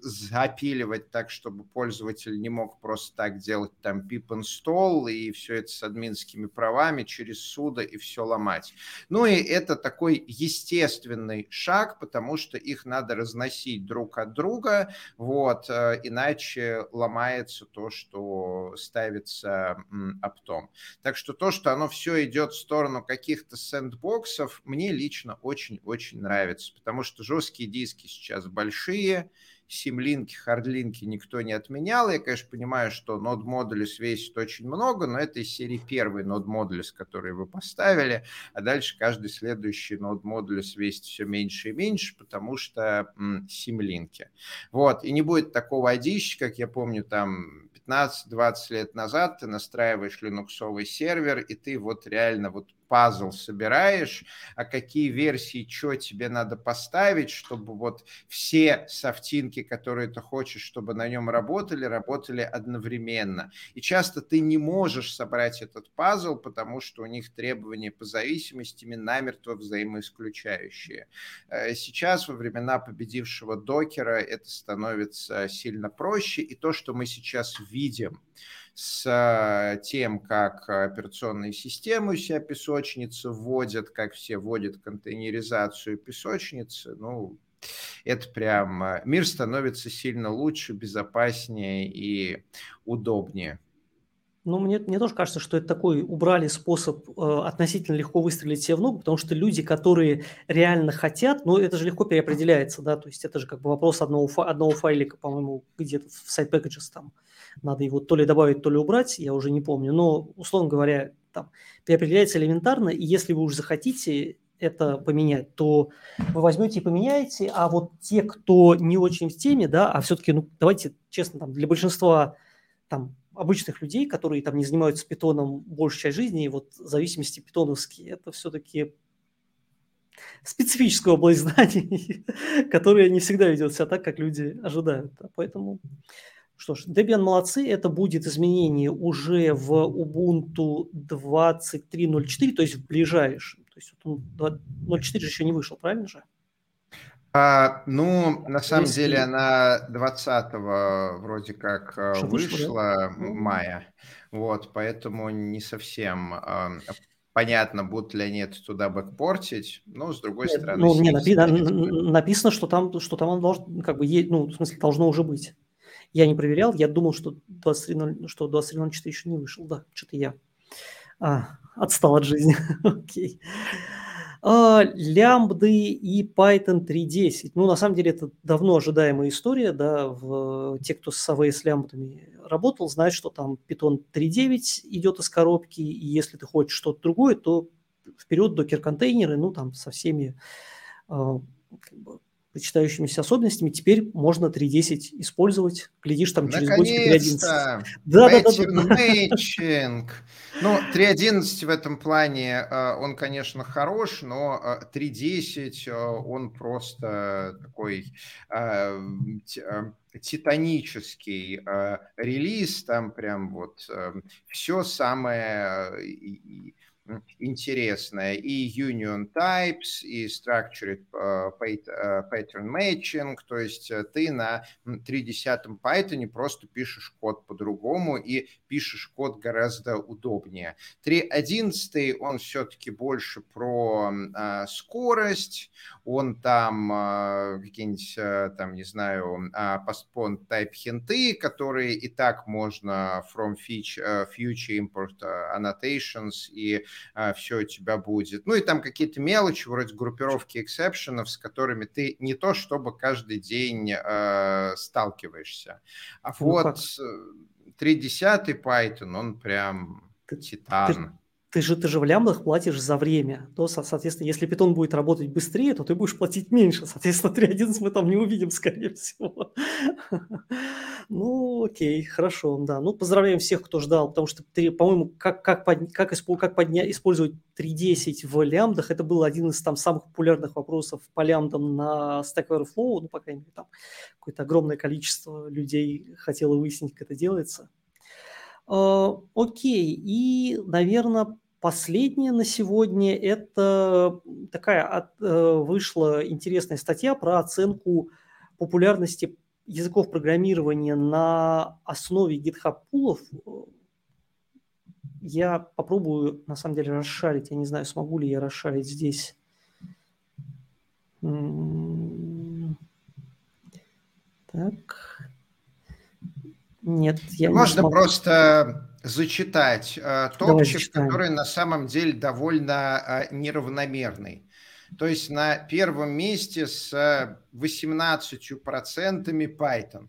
запиливать так, чтобы пользователь не мог просто так делать там pip install и все это с админскими правами через суда и все ломать. Ну и это такой естественный шаг, потому что их надо разносить друг от друга, вот, э, иначе ломается то, что ставится оптом. Так что то, что оно все идет в сторону каких-то сэндбоксов, мне лично очень-очень нравится, потому что жесткие диски сейчас большие, симлинки, хардлинки никто не отменял. Я, конечно, понимаю, что нод модулис весит очень много, но это из серии первый нод модулис, который вы поставили, а дальше каждый следующий нод модулис весит все меньше и меньше, потому что симлинки. Вот, и не будет такого одища, как я помню, там 15-20 лет назад ты настраиваешь линуксовый сервер, и ты вот реально вот пазл собираешь, а какие версии, что тебе надо поставить, чтобы вот все софтинки, которые ты хочешь, чтобы на нем работали, работали одновременно. И часто ты не можешь собрать этот пазл, потому что у них требования по зависимостям намертво взаимоисключающие. Э, сейчас, во времена победившего докера, это становится сильно проще, и то, что мы сейчас видим, с э, тем, как операционные системы у себя песочницы вводят, как все вводят контейнеризацию песочницы, ну, это прям э, мир становится сильно лучше, безопаснее и удобнее. Ну, мне, мне тоже кажется, что это такой убрали способ э, относительно легко выстрелить себе в ногу, потому что люди, которые реально хотят, ну, это же легко переопределяется, да, то есть это же как бы вопрос одного, одного файлика, по-моему, где-то в site packages там надо его то ли добавить, то ли убрать, я уже не помню, но, условно говоря, там переопределяется элементарно, и если вы уже захотите это поменять, то вы возьмете и поменяете, а вот те, кто не очень в теме, да, а все-таки, ну, давайте честно, там, для большинства там обычных людей, которые там не занимаются питоном большую часть жизни, и вот зависимости питоновские, это все-таки специфическая область знаний, которая не всегда ведет себя так, как люди ожидают. Да, поэтому что ж, Debian молодцы, это будет изменение уже в Ubuntu 23.04, то есть в ближайшем. То есть вот он 0.4 же еще не вышел, правильно же? А, ну, на самом Если... деле она 20-го вроде как э, Что вышла, вышло, да? Ну. мая. Вот, поэтому не совсем э, понятно, будут ли они это туда бэкпортить. Но, с другой Нет, стороны... Ну, не, напи- написано, что там, что там оно должно, как бы, ну, в смысле, должно уже быть. Я не проверял, я думал, что 23.04 что 23 еще не вышел. Да, что-то я а, отстал от жизни. Окей. а, лямбды и Python 3.10. Ну, на самом деле, это давно ожидаемая история, да, в, те, кто с AWS лямбдами работал, знают, что там Python 3.9 идет из коробки, и если ты хочешь что-то другое, то вперед докер-контейнеры, ну, там, со всеми а, как бы, сочетающимися особенностями, теперь можно 3.10 использовать. Глядишь, там через годик 3.11. Да, да, да, да. Ну, 3.11 в этом плане, э, он, конечно, хорош, но 3.10, э, э, он просто такой титанический релиз, там прям вот все самое интересное. И union types, и structured э, э, pattern matching, то есть э, ты на 3.10 Python просто пишешь код по-другому и пишешь код гораздо удобнее. 3.11 он все-таки больше про а, скорость, он там а, какие-нибудь, а, там, не знаю, а, postpone type хинты, которые и так можно from future, future import annotations и а, все у тебя будет. Ну и там какие-то мелочи вроде группировки эксепшенов, с которыми ты не то чтобы каждый день э, сталкиваешься. А ну, вот 3.10 Python, он прям ты, титан ты же, ты же в лямбдах платишь за время, то, соответственно, если питон будет работать быстрее, то ты будешь платить меньше. Соответственно, 3.11 мы там не увидим, скорее всего. Ну, окей, хорошо, да. Ну, поздравляем всех, кто ждал, потому что, по-моему, как, как, под, как, как подня, использовать 3.10 в лямбдах, это был один из там самых популярных вопросов по лямбдам на Stack Overflow, ну, по крайней мере, там какое-то огромное количество людей хотело выяснить, как это делается. Э, окей, и, наверное, последнее на сегодня – это такая э, вышла интересная статья про оценку популярности языков программирования на основе GitHub пулов. Я попробую, на самом деле, расшарить. Я не знаю, смогу ли я расшарить здесь. Так. Нет, я Можно не просто зачитать э, топчик, который на самом деле довольно э, неравномерный. То есть на первом месте с 18% Python.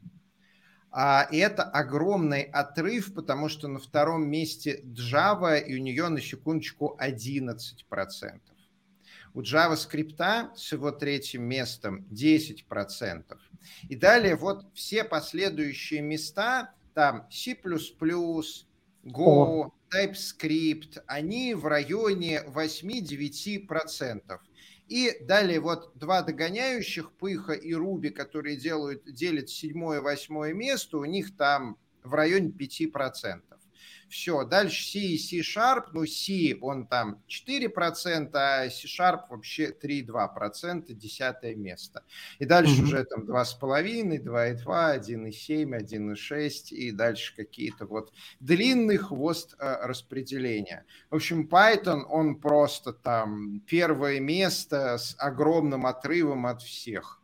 А, это огромный отрыв, потому что на втором месте Java, и у нее на секундочку 11%. У JavaScript с его третьим местом 10%. И далее вот все последующие места, там C++, Go, TypeScript, они в районе 8-9%. И далее вот два догоняющих, Пыха и Руби, которые делают, делят седьмое, восьмое место, у них там в районе 5%. Все, дальше C и C-Sharp, ну C он там 4%, а C-Sharp вообще 3,2%, десятое место. И дальше mm-hmm. уже там 2,5, 2,2, 1,7, 1,6 и дальше какие-то вот длинный хвост э, распределения. В общем, Python, он просто там первое место с огромным отрывом от всех.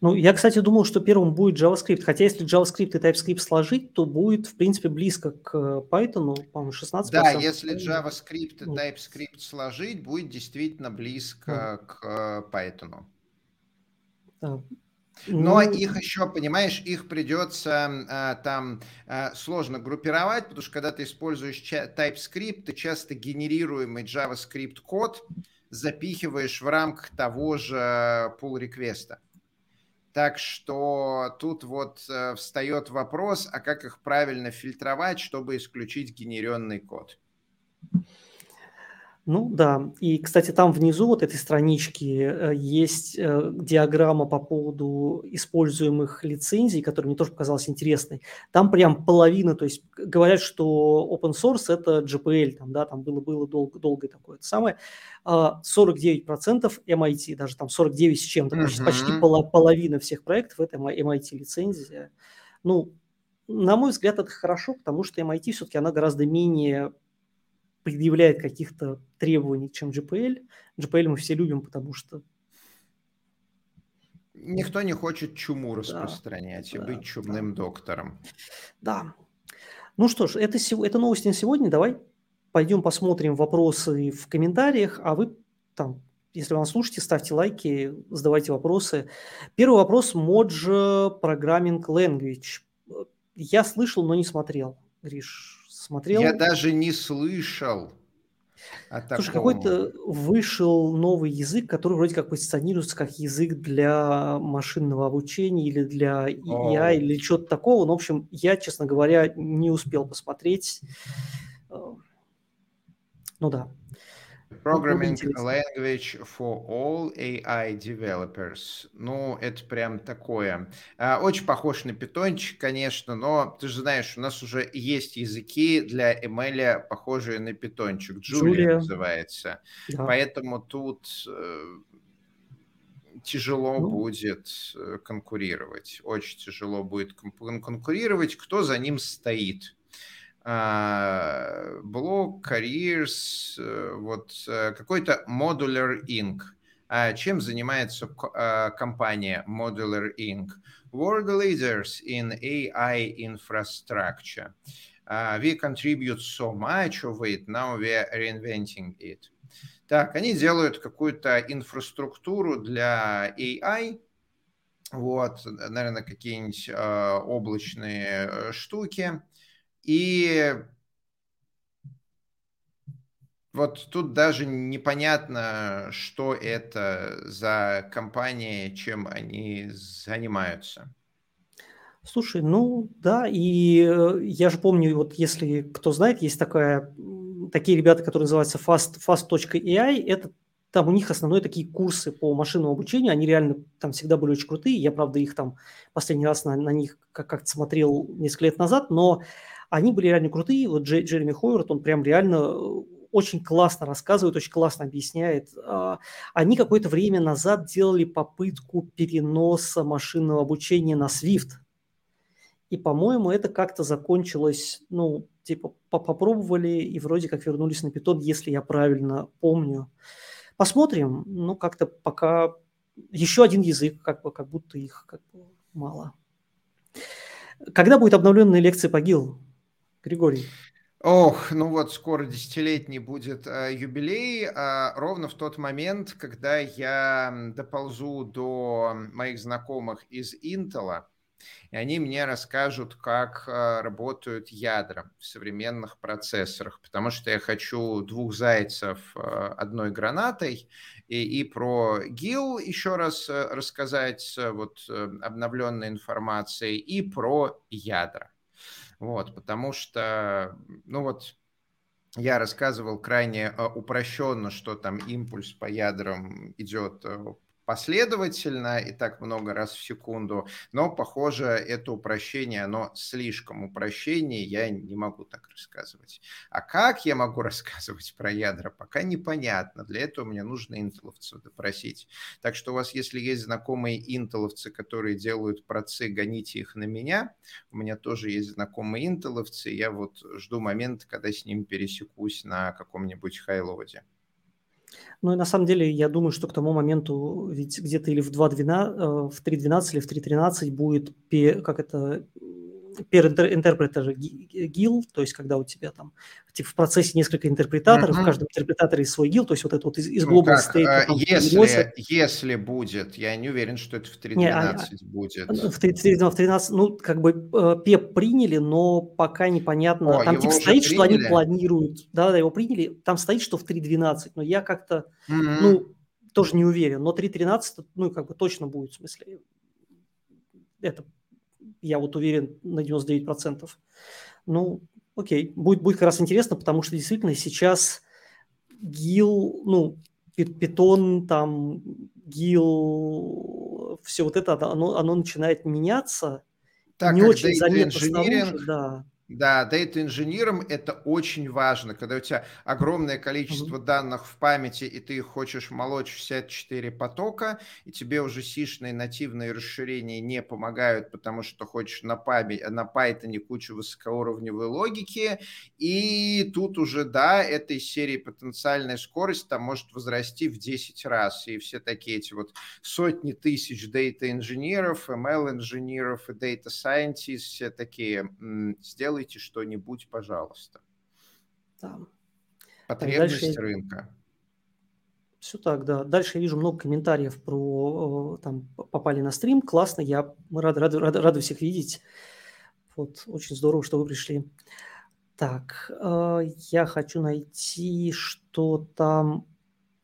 Ну, я, кстати, думал, что первым будет JavaScript. Хотя если JavaScript и TypeScript сложить, то будет, в принципе, близко к Python, по-моему, 16%. Да, если JavaScript и TypeScript сложить, будет действительно близко да. к Python. Да. Но ну... их еще, понимаешь, их придется а, там сложно группировать, потому что когда ты используешь TypeScript, ты часто генерируемый JavaScript код запихиваешь в рамках того же pull реквеста так что тут вот э, встает вопрос, а как их правильно фильтровать, чтобы исключить генеренный код. Ну да, и, кстати, там внизу вот этой странички э, есть э, диаграмма по поводу используемых лицензий, которая мне тоже показалась интересной. Там прям половина, то есть говорят, что open source это GPL, там, да, там было, было долго, долго такое это самое. 49% MIT, даже там 49 с чем-то, uh-huh. почти половина всех проектов это MIT лицензия. Ну, на мой взгляд, это хорошо, потому что MIT все-таки она гораздо менее предъявляет каких-то требований, чем GPL. GPL мы все любим, потому что Никто не хочет чуму распространять да, и быть чумным да. доктором. Да. Ну что ж, это, это новости на сегодня. Давай пойдем посмотрим вопросы в комментариях, а вы там, если вам слушаете, ставьте лайки, задавайте вопросы. Первый вопрос – Mojo Programming Language. Я слышал, но не смотрел. Гриш, смотрел. Я даже не слышал. Слушай, какой-то вышел новый язык, который вроде как позиционируется как язык для машинного обучения или для EI oh. или что-то такого. Но, в общем, я, честно говоря, не успел посмотреть. Э, ну да. Programming Language for All AI Developers. Ну, это прям такое. А, очень похож на питончик, конечно, но ты же знаешь, у нас уже есть языки для ML, похожие на питончик. Джулия называется. Да. Поэтому тут э, тяжело ну. будет э, конкурировать. Очень тяжело будет конкурировать, кто за ним стоит. А, блог, Careers, э, вот э, какой-то Modular Inc. А чем занимается а, компания Modular Inc? World leaders in AI infrastructure. We contribute so much of it, now we are reinventing it. Так, они делают какую-то инфраструктуру для AI, вот, наверное, какие-нибудь э, облачные штуки, и вот тут даже непонятно, что это за компания, чем они занимаются. Слушай, ну да, и э, я же помню, вот если кто знает, есть такая, такие ребята, которые называются fast, fast.ai, это там у них основные такие курсы по машинному обучению, они реально там всегда были очень крутые, я, правда, их там последний раз на, на них как-то смотрел несколько лет назад, но они были реально крутые. Вот Джей, Джереми Хойерт, он прям реально э, очень классно рассказывает, очень классно объясняет. А, они какое-то время назад делали попытку переноса машинного обучения на Swift. И, по-моему, это как-то закончилось, ну, типа, попробовали и вроде как вернулись на питон, если я правильно помню. Посмотрим. Ну, как-то пока еще один язык, как бы, как будто их как бы мало. Когда будет обновленная лекция по ГИЛ? Григорий. Ох, ну вот скоро десятилетний будет э, юбилей, э, ровно в тот момент, когда я доползу до моих знакомых из Intel, и они мне расскажут, как э, работают ядра в современных процессорах, потому что я хочу двух зайцев э, одной гранатой, и, и про ГИЛ еще раз э, рассказать вот обновленной информацией, и про ядра. Вот, потому что, ну вот, я рассказывал крайне упрощенно, что там импульс по ядрам идет последовательно и так много раз в секунду, но, похоже, это упрощение, оно слишком упрощение, я не могу так рассказывать. А как я могу рассказывать про ядра, пока непонятно. Для этого мне нужно интеловцев допросить. Так что у вас, если есть знакомые интеловцы, которые делают процы, гоните их на меня. У меня тоже есть знакомые интеловцы, я вот жду момента, когда с ним пересекусь на каком-нибудь хайлоде. Ну и на самом деле я думаю, что к тому моменту ведь где-то или в 2.12, э, в 3.12 или в 3.13 будет, как это, per интерпретер гил, то есть когда у тебя там типа, в процессе несколько интерпретаторов, mm-hmm. в каждом интерпретаторе свой гил, то есть вот это вот из, из global ну, state. А, если, если будет, я не уверен, что это в 3.12 не, а, будет. В 3.13, в 13, ну, как бы PEP приняли, но пока непонятно. О, там типа стоит, приняли? что они планируют. Да, да, его приняли. Там стоит, что в 3.12, но я как-то, mm-hmm. ну, тоже не уверен. Но 3.13, ну, как бы точно будет, в смысле, это я вот уверен на 99%. Ну, окей, будет, будет как раз интересно, потому что действительно сейчас ГИЛ, ну, питон, там, ГИЛ, все вот это, оно, оно начинает меняться. Так, не очень заметно снаружи, да. Да, дата-инженерам это очень важно, когда у тебя огромное количество mm-hmm. данных в памяти, и ты хочешь молочь все 4 потока, и тебе уже сишные нативные расширения не помогают, потому что хочешь на, память, на Python кучу высокоуровневой логики, и тут уже, да, этой серии потенциальная скорость там может возрасти в 10 раз, и все такие эти вот сотни тысяч дата-инженеров, ML-инженеров и data-scientists, все такие, сделай сделайте что-нибудь, пожалуйста. Да. Потребность дальше... рынка. Все так, да. Дальше я вижу много комментариев про там попали на стрим. Классно, я мы рады, рады, рады, рады всех видеть. Вот, очень здорово, что вы пришли. Так, э, я хочу найти, что там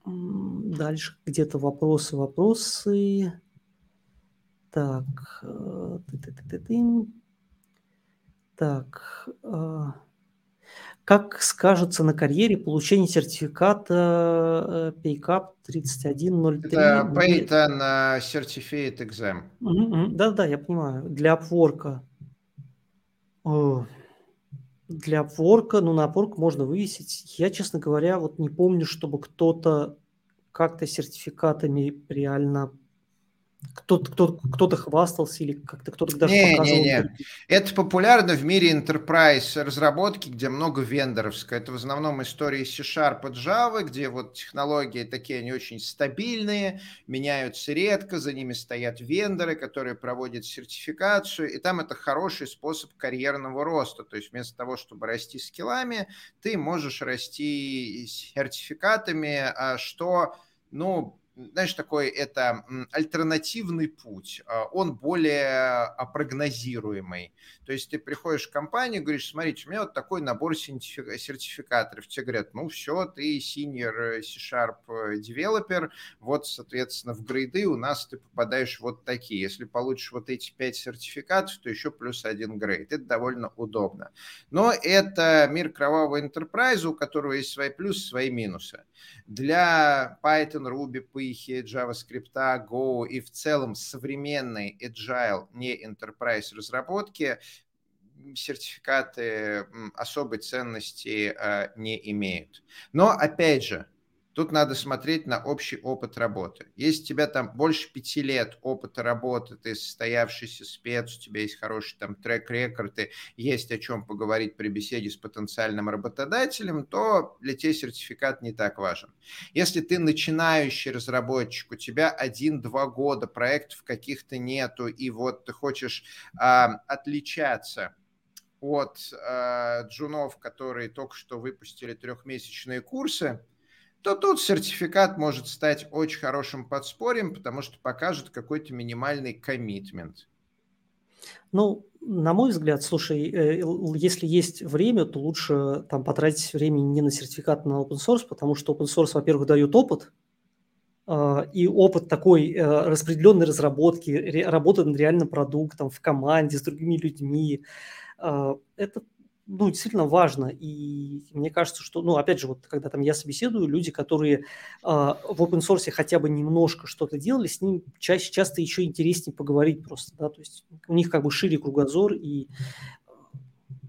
дальше где-то вопросы, вопросы. Так, э, ты -ты -ты -ты -ты. Так, а, как скажется на карьере получение сертификата э, PayCap 3103? Это Payton Certificate Exam. Да-да, я понимаю. Для Upwork. Для Upwork, ну на Upwork можно вывесить. Я, честно говоря, вот не помню, чтобы кто-то как-то сертификатами реально кто-то кто, кто хвастался или как-то кто-то даже не, показывал. Не, не. Это популярно в мире enterprise разработки, где много вендоровской. Это в основном истории C-Sharp и Java, где вот технологии такие, они очень стабильные, меняются редко, за ними стоят вендоры, которые проводят сертификацию, и там это хороший способ карьерного роста. То есть вместо того, чтобы расти скиллами, ты можешь расти сертификатами, а что ну, знаешь, такой это альтернативный путь, а, он более прогнозируемый. То есть ты приходишь в компанию, говоришь, смотрите, у меня вот такой набор сертификаторов. Тебе говорят, ну все, ты senior C-Sharp developer, вот, соответственно, в грейды у нас ты попадаешь вот такие. Если получишь вот эти пять сертификатов, то еще плюс один грейд. Это довольно удобно. Но это мир кровавого enterprise, у которого есть свои плюсы, свои минусы. Для Python, Ruby, Python, JavaScript, Go и в целом современной agile, не enterprise разработки сертификаты особой ценности а, не имеют. Но, опять же, Тут надо смотреть на общий опыт работы. Если у тебя там больше пяти лет опыта работы, ты состоявшийся спец, у тебя есть хороший там трек-рекорд, и есть о чем поговорить при беседе с потенциальным работодателем, то для тебя сертификат не так важен. Если ты начинающий разработчик, у тебя один-два года, проектов каких-то нету, и вот ты хочешь а, отличаться от э, джунов, которые только что выпустили трехмесячные курсы, то тут сертификат может стать очень хорошим подспорьем, потому что покажет какой-то минимальный коммитмент. Ну, на мой взгляд, слушай, э, если есть время, то лучше там потратить время не на сертификат, а на open source, потому что open source, во-первых, дает опыт, а, и опыт такой э, распределенной разработки, работы над реальным продуктом в команде с другими людьми, а, это ну, действительно важно. И мне кажется, что, ну, опять же, вот когда там я собеседую, люди, которые э, в open source хотя бы немножко что-то делали, с ним чаще, часто еще интереснее поговорить просто, да, то есть у них как бы шире кругозор и,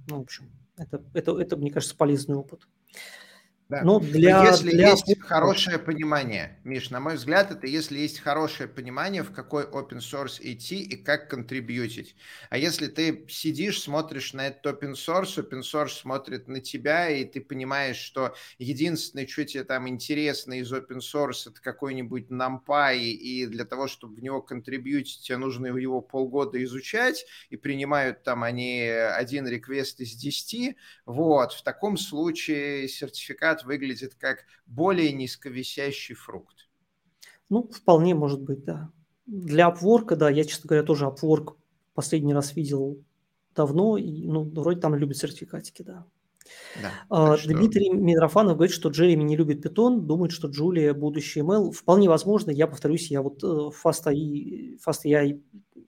ну, в общем, это, это, это мне кажется, полезный опыт. Да. Но для, если для... есть хорошее понимание, Миш, на мой взгляд, это если есть хорошее понимание, в какой open source идти и как контрибьютить. А если ты сидишь, смотришь на этот open source, open source смотрит на тебя, и ты понимаешь, что единственное, что тебе там интересно из open source, это какой-нибудь NumPy, и для того, чтобы в него контрибьютить, тебе нужно его полгода изучать, и принимают там они один реквест из 10, вот, в таком случае сертификат сертификат выглядит как более низковисящий фрукт. Ну, вполне может быть, да. Для Upwork, да, я, честно говоря, тоже Upwork последний раз видел давно, и, ну, вроде там любят сертификатики, да. Да, а, Дмитрий что... Митрофанов говорит, что Джереми не любит питон, думает, что Джулия будущий ML. Вполне возможно, я повторюсь, я вот Fast AI, Fast AI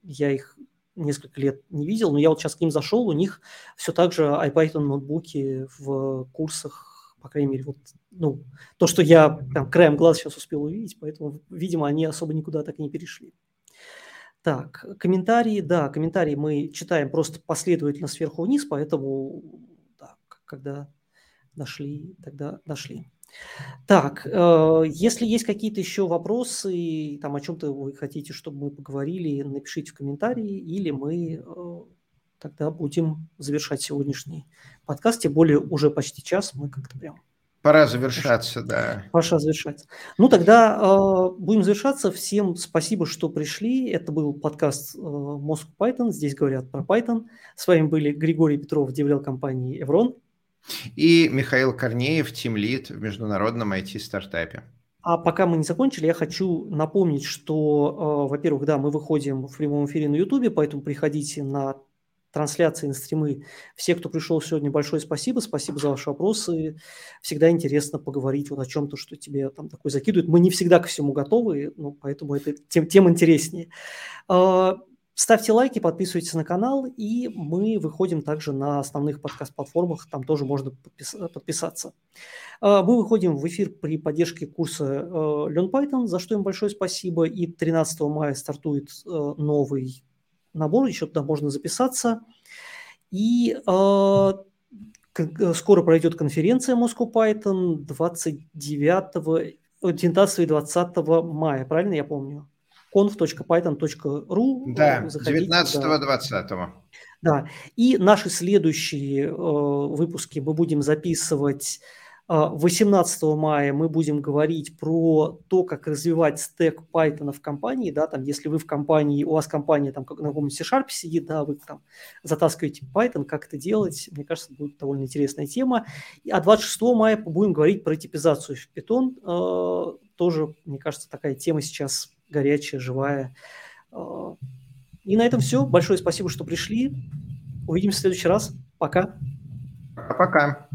я их несколько лет не видел, но я вот сейчас к ним зашел, у них все так же iPython ноутбуки в курсах по крайней мере, вот, ну, то, что я там краем глаз сейчас успел увидеть, поэтому, видимо, они особо никуда так и не перешли. Так, комментарии, да, комментарии мы читаем просто последовательно сверху вниз, поэтому, да, когда дошли, тогда дошли. Так, э, если есть какие-то еще вопросы, там о чем-то вы хотите, чтобы мы поговорили, напишите в комментарии, или мы э, тогда будем завершать сегодняшний подкаст. Тем более уже почти час, мы как-то прям... Пора завершаться, да. Пора завершаться. Ну, тогда э, будем завершаться. Всем спасибо, что пришли. Это был подкаст э, Moscow Python. Здесь говорят про Python. С вами были Григорий Петров, деврел компании Evron. И Михаил Корнеев, тимлид в международном IT-стартапе. А пока мы не закончили, я хочу напомнить, что, э, во-первых, да, мы выходим в прямом эфире на YouTube, поэтому приходите на трансляции, на. Все, кто пришел сегодня, большое спасибо. Спасибо за ваши вопросы. Всегда интересно поговорить вот о чем-то, что тебе там такое закидывают. Мы не всегда ко всему готовы, но поэтому это тем, тем интереснее. А, ставьте лайки, подписывайтесь на канал, и мы выходим также на основных подкаст-платформах, там тоже можно подпис подписаться. А, мы выходим в эфир при поддержке курса э, Learn Python, за что им большое спасибо, и 13 мая стартует э, новый набор, еще туда можно записаться. И э, скоро пройдет конференция Moscow Python 29, 19 и 20 мая, правильно я помню? conf.python.ru. Да, 19-20. Да, и наши следующие э, выпуски мы будем записывать 18 а, мая мы будем говорить про то, как развивать стек Python в компании, да, там, если вы в компании, у вас компания там как на каком-нибудь C-Sharp сидит, да, вы там затаскиваете Python, как это делать, мне кажется, будет довольно интересная тема. А 26 мая будем говорить про типизацию в Python, э, тоже, мне кажется, такая тема сейчас горячая, живая. Э, и на этом все. Большое спасибо, что пришли. Увидимся в следующий раз. Пока. Пока.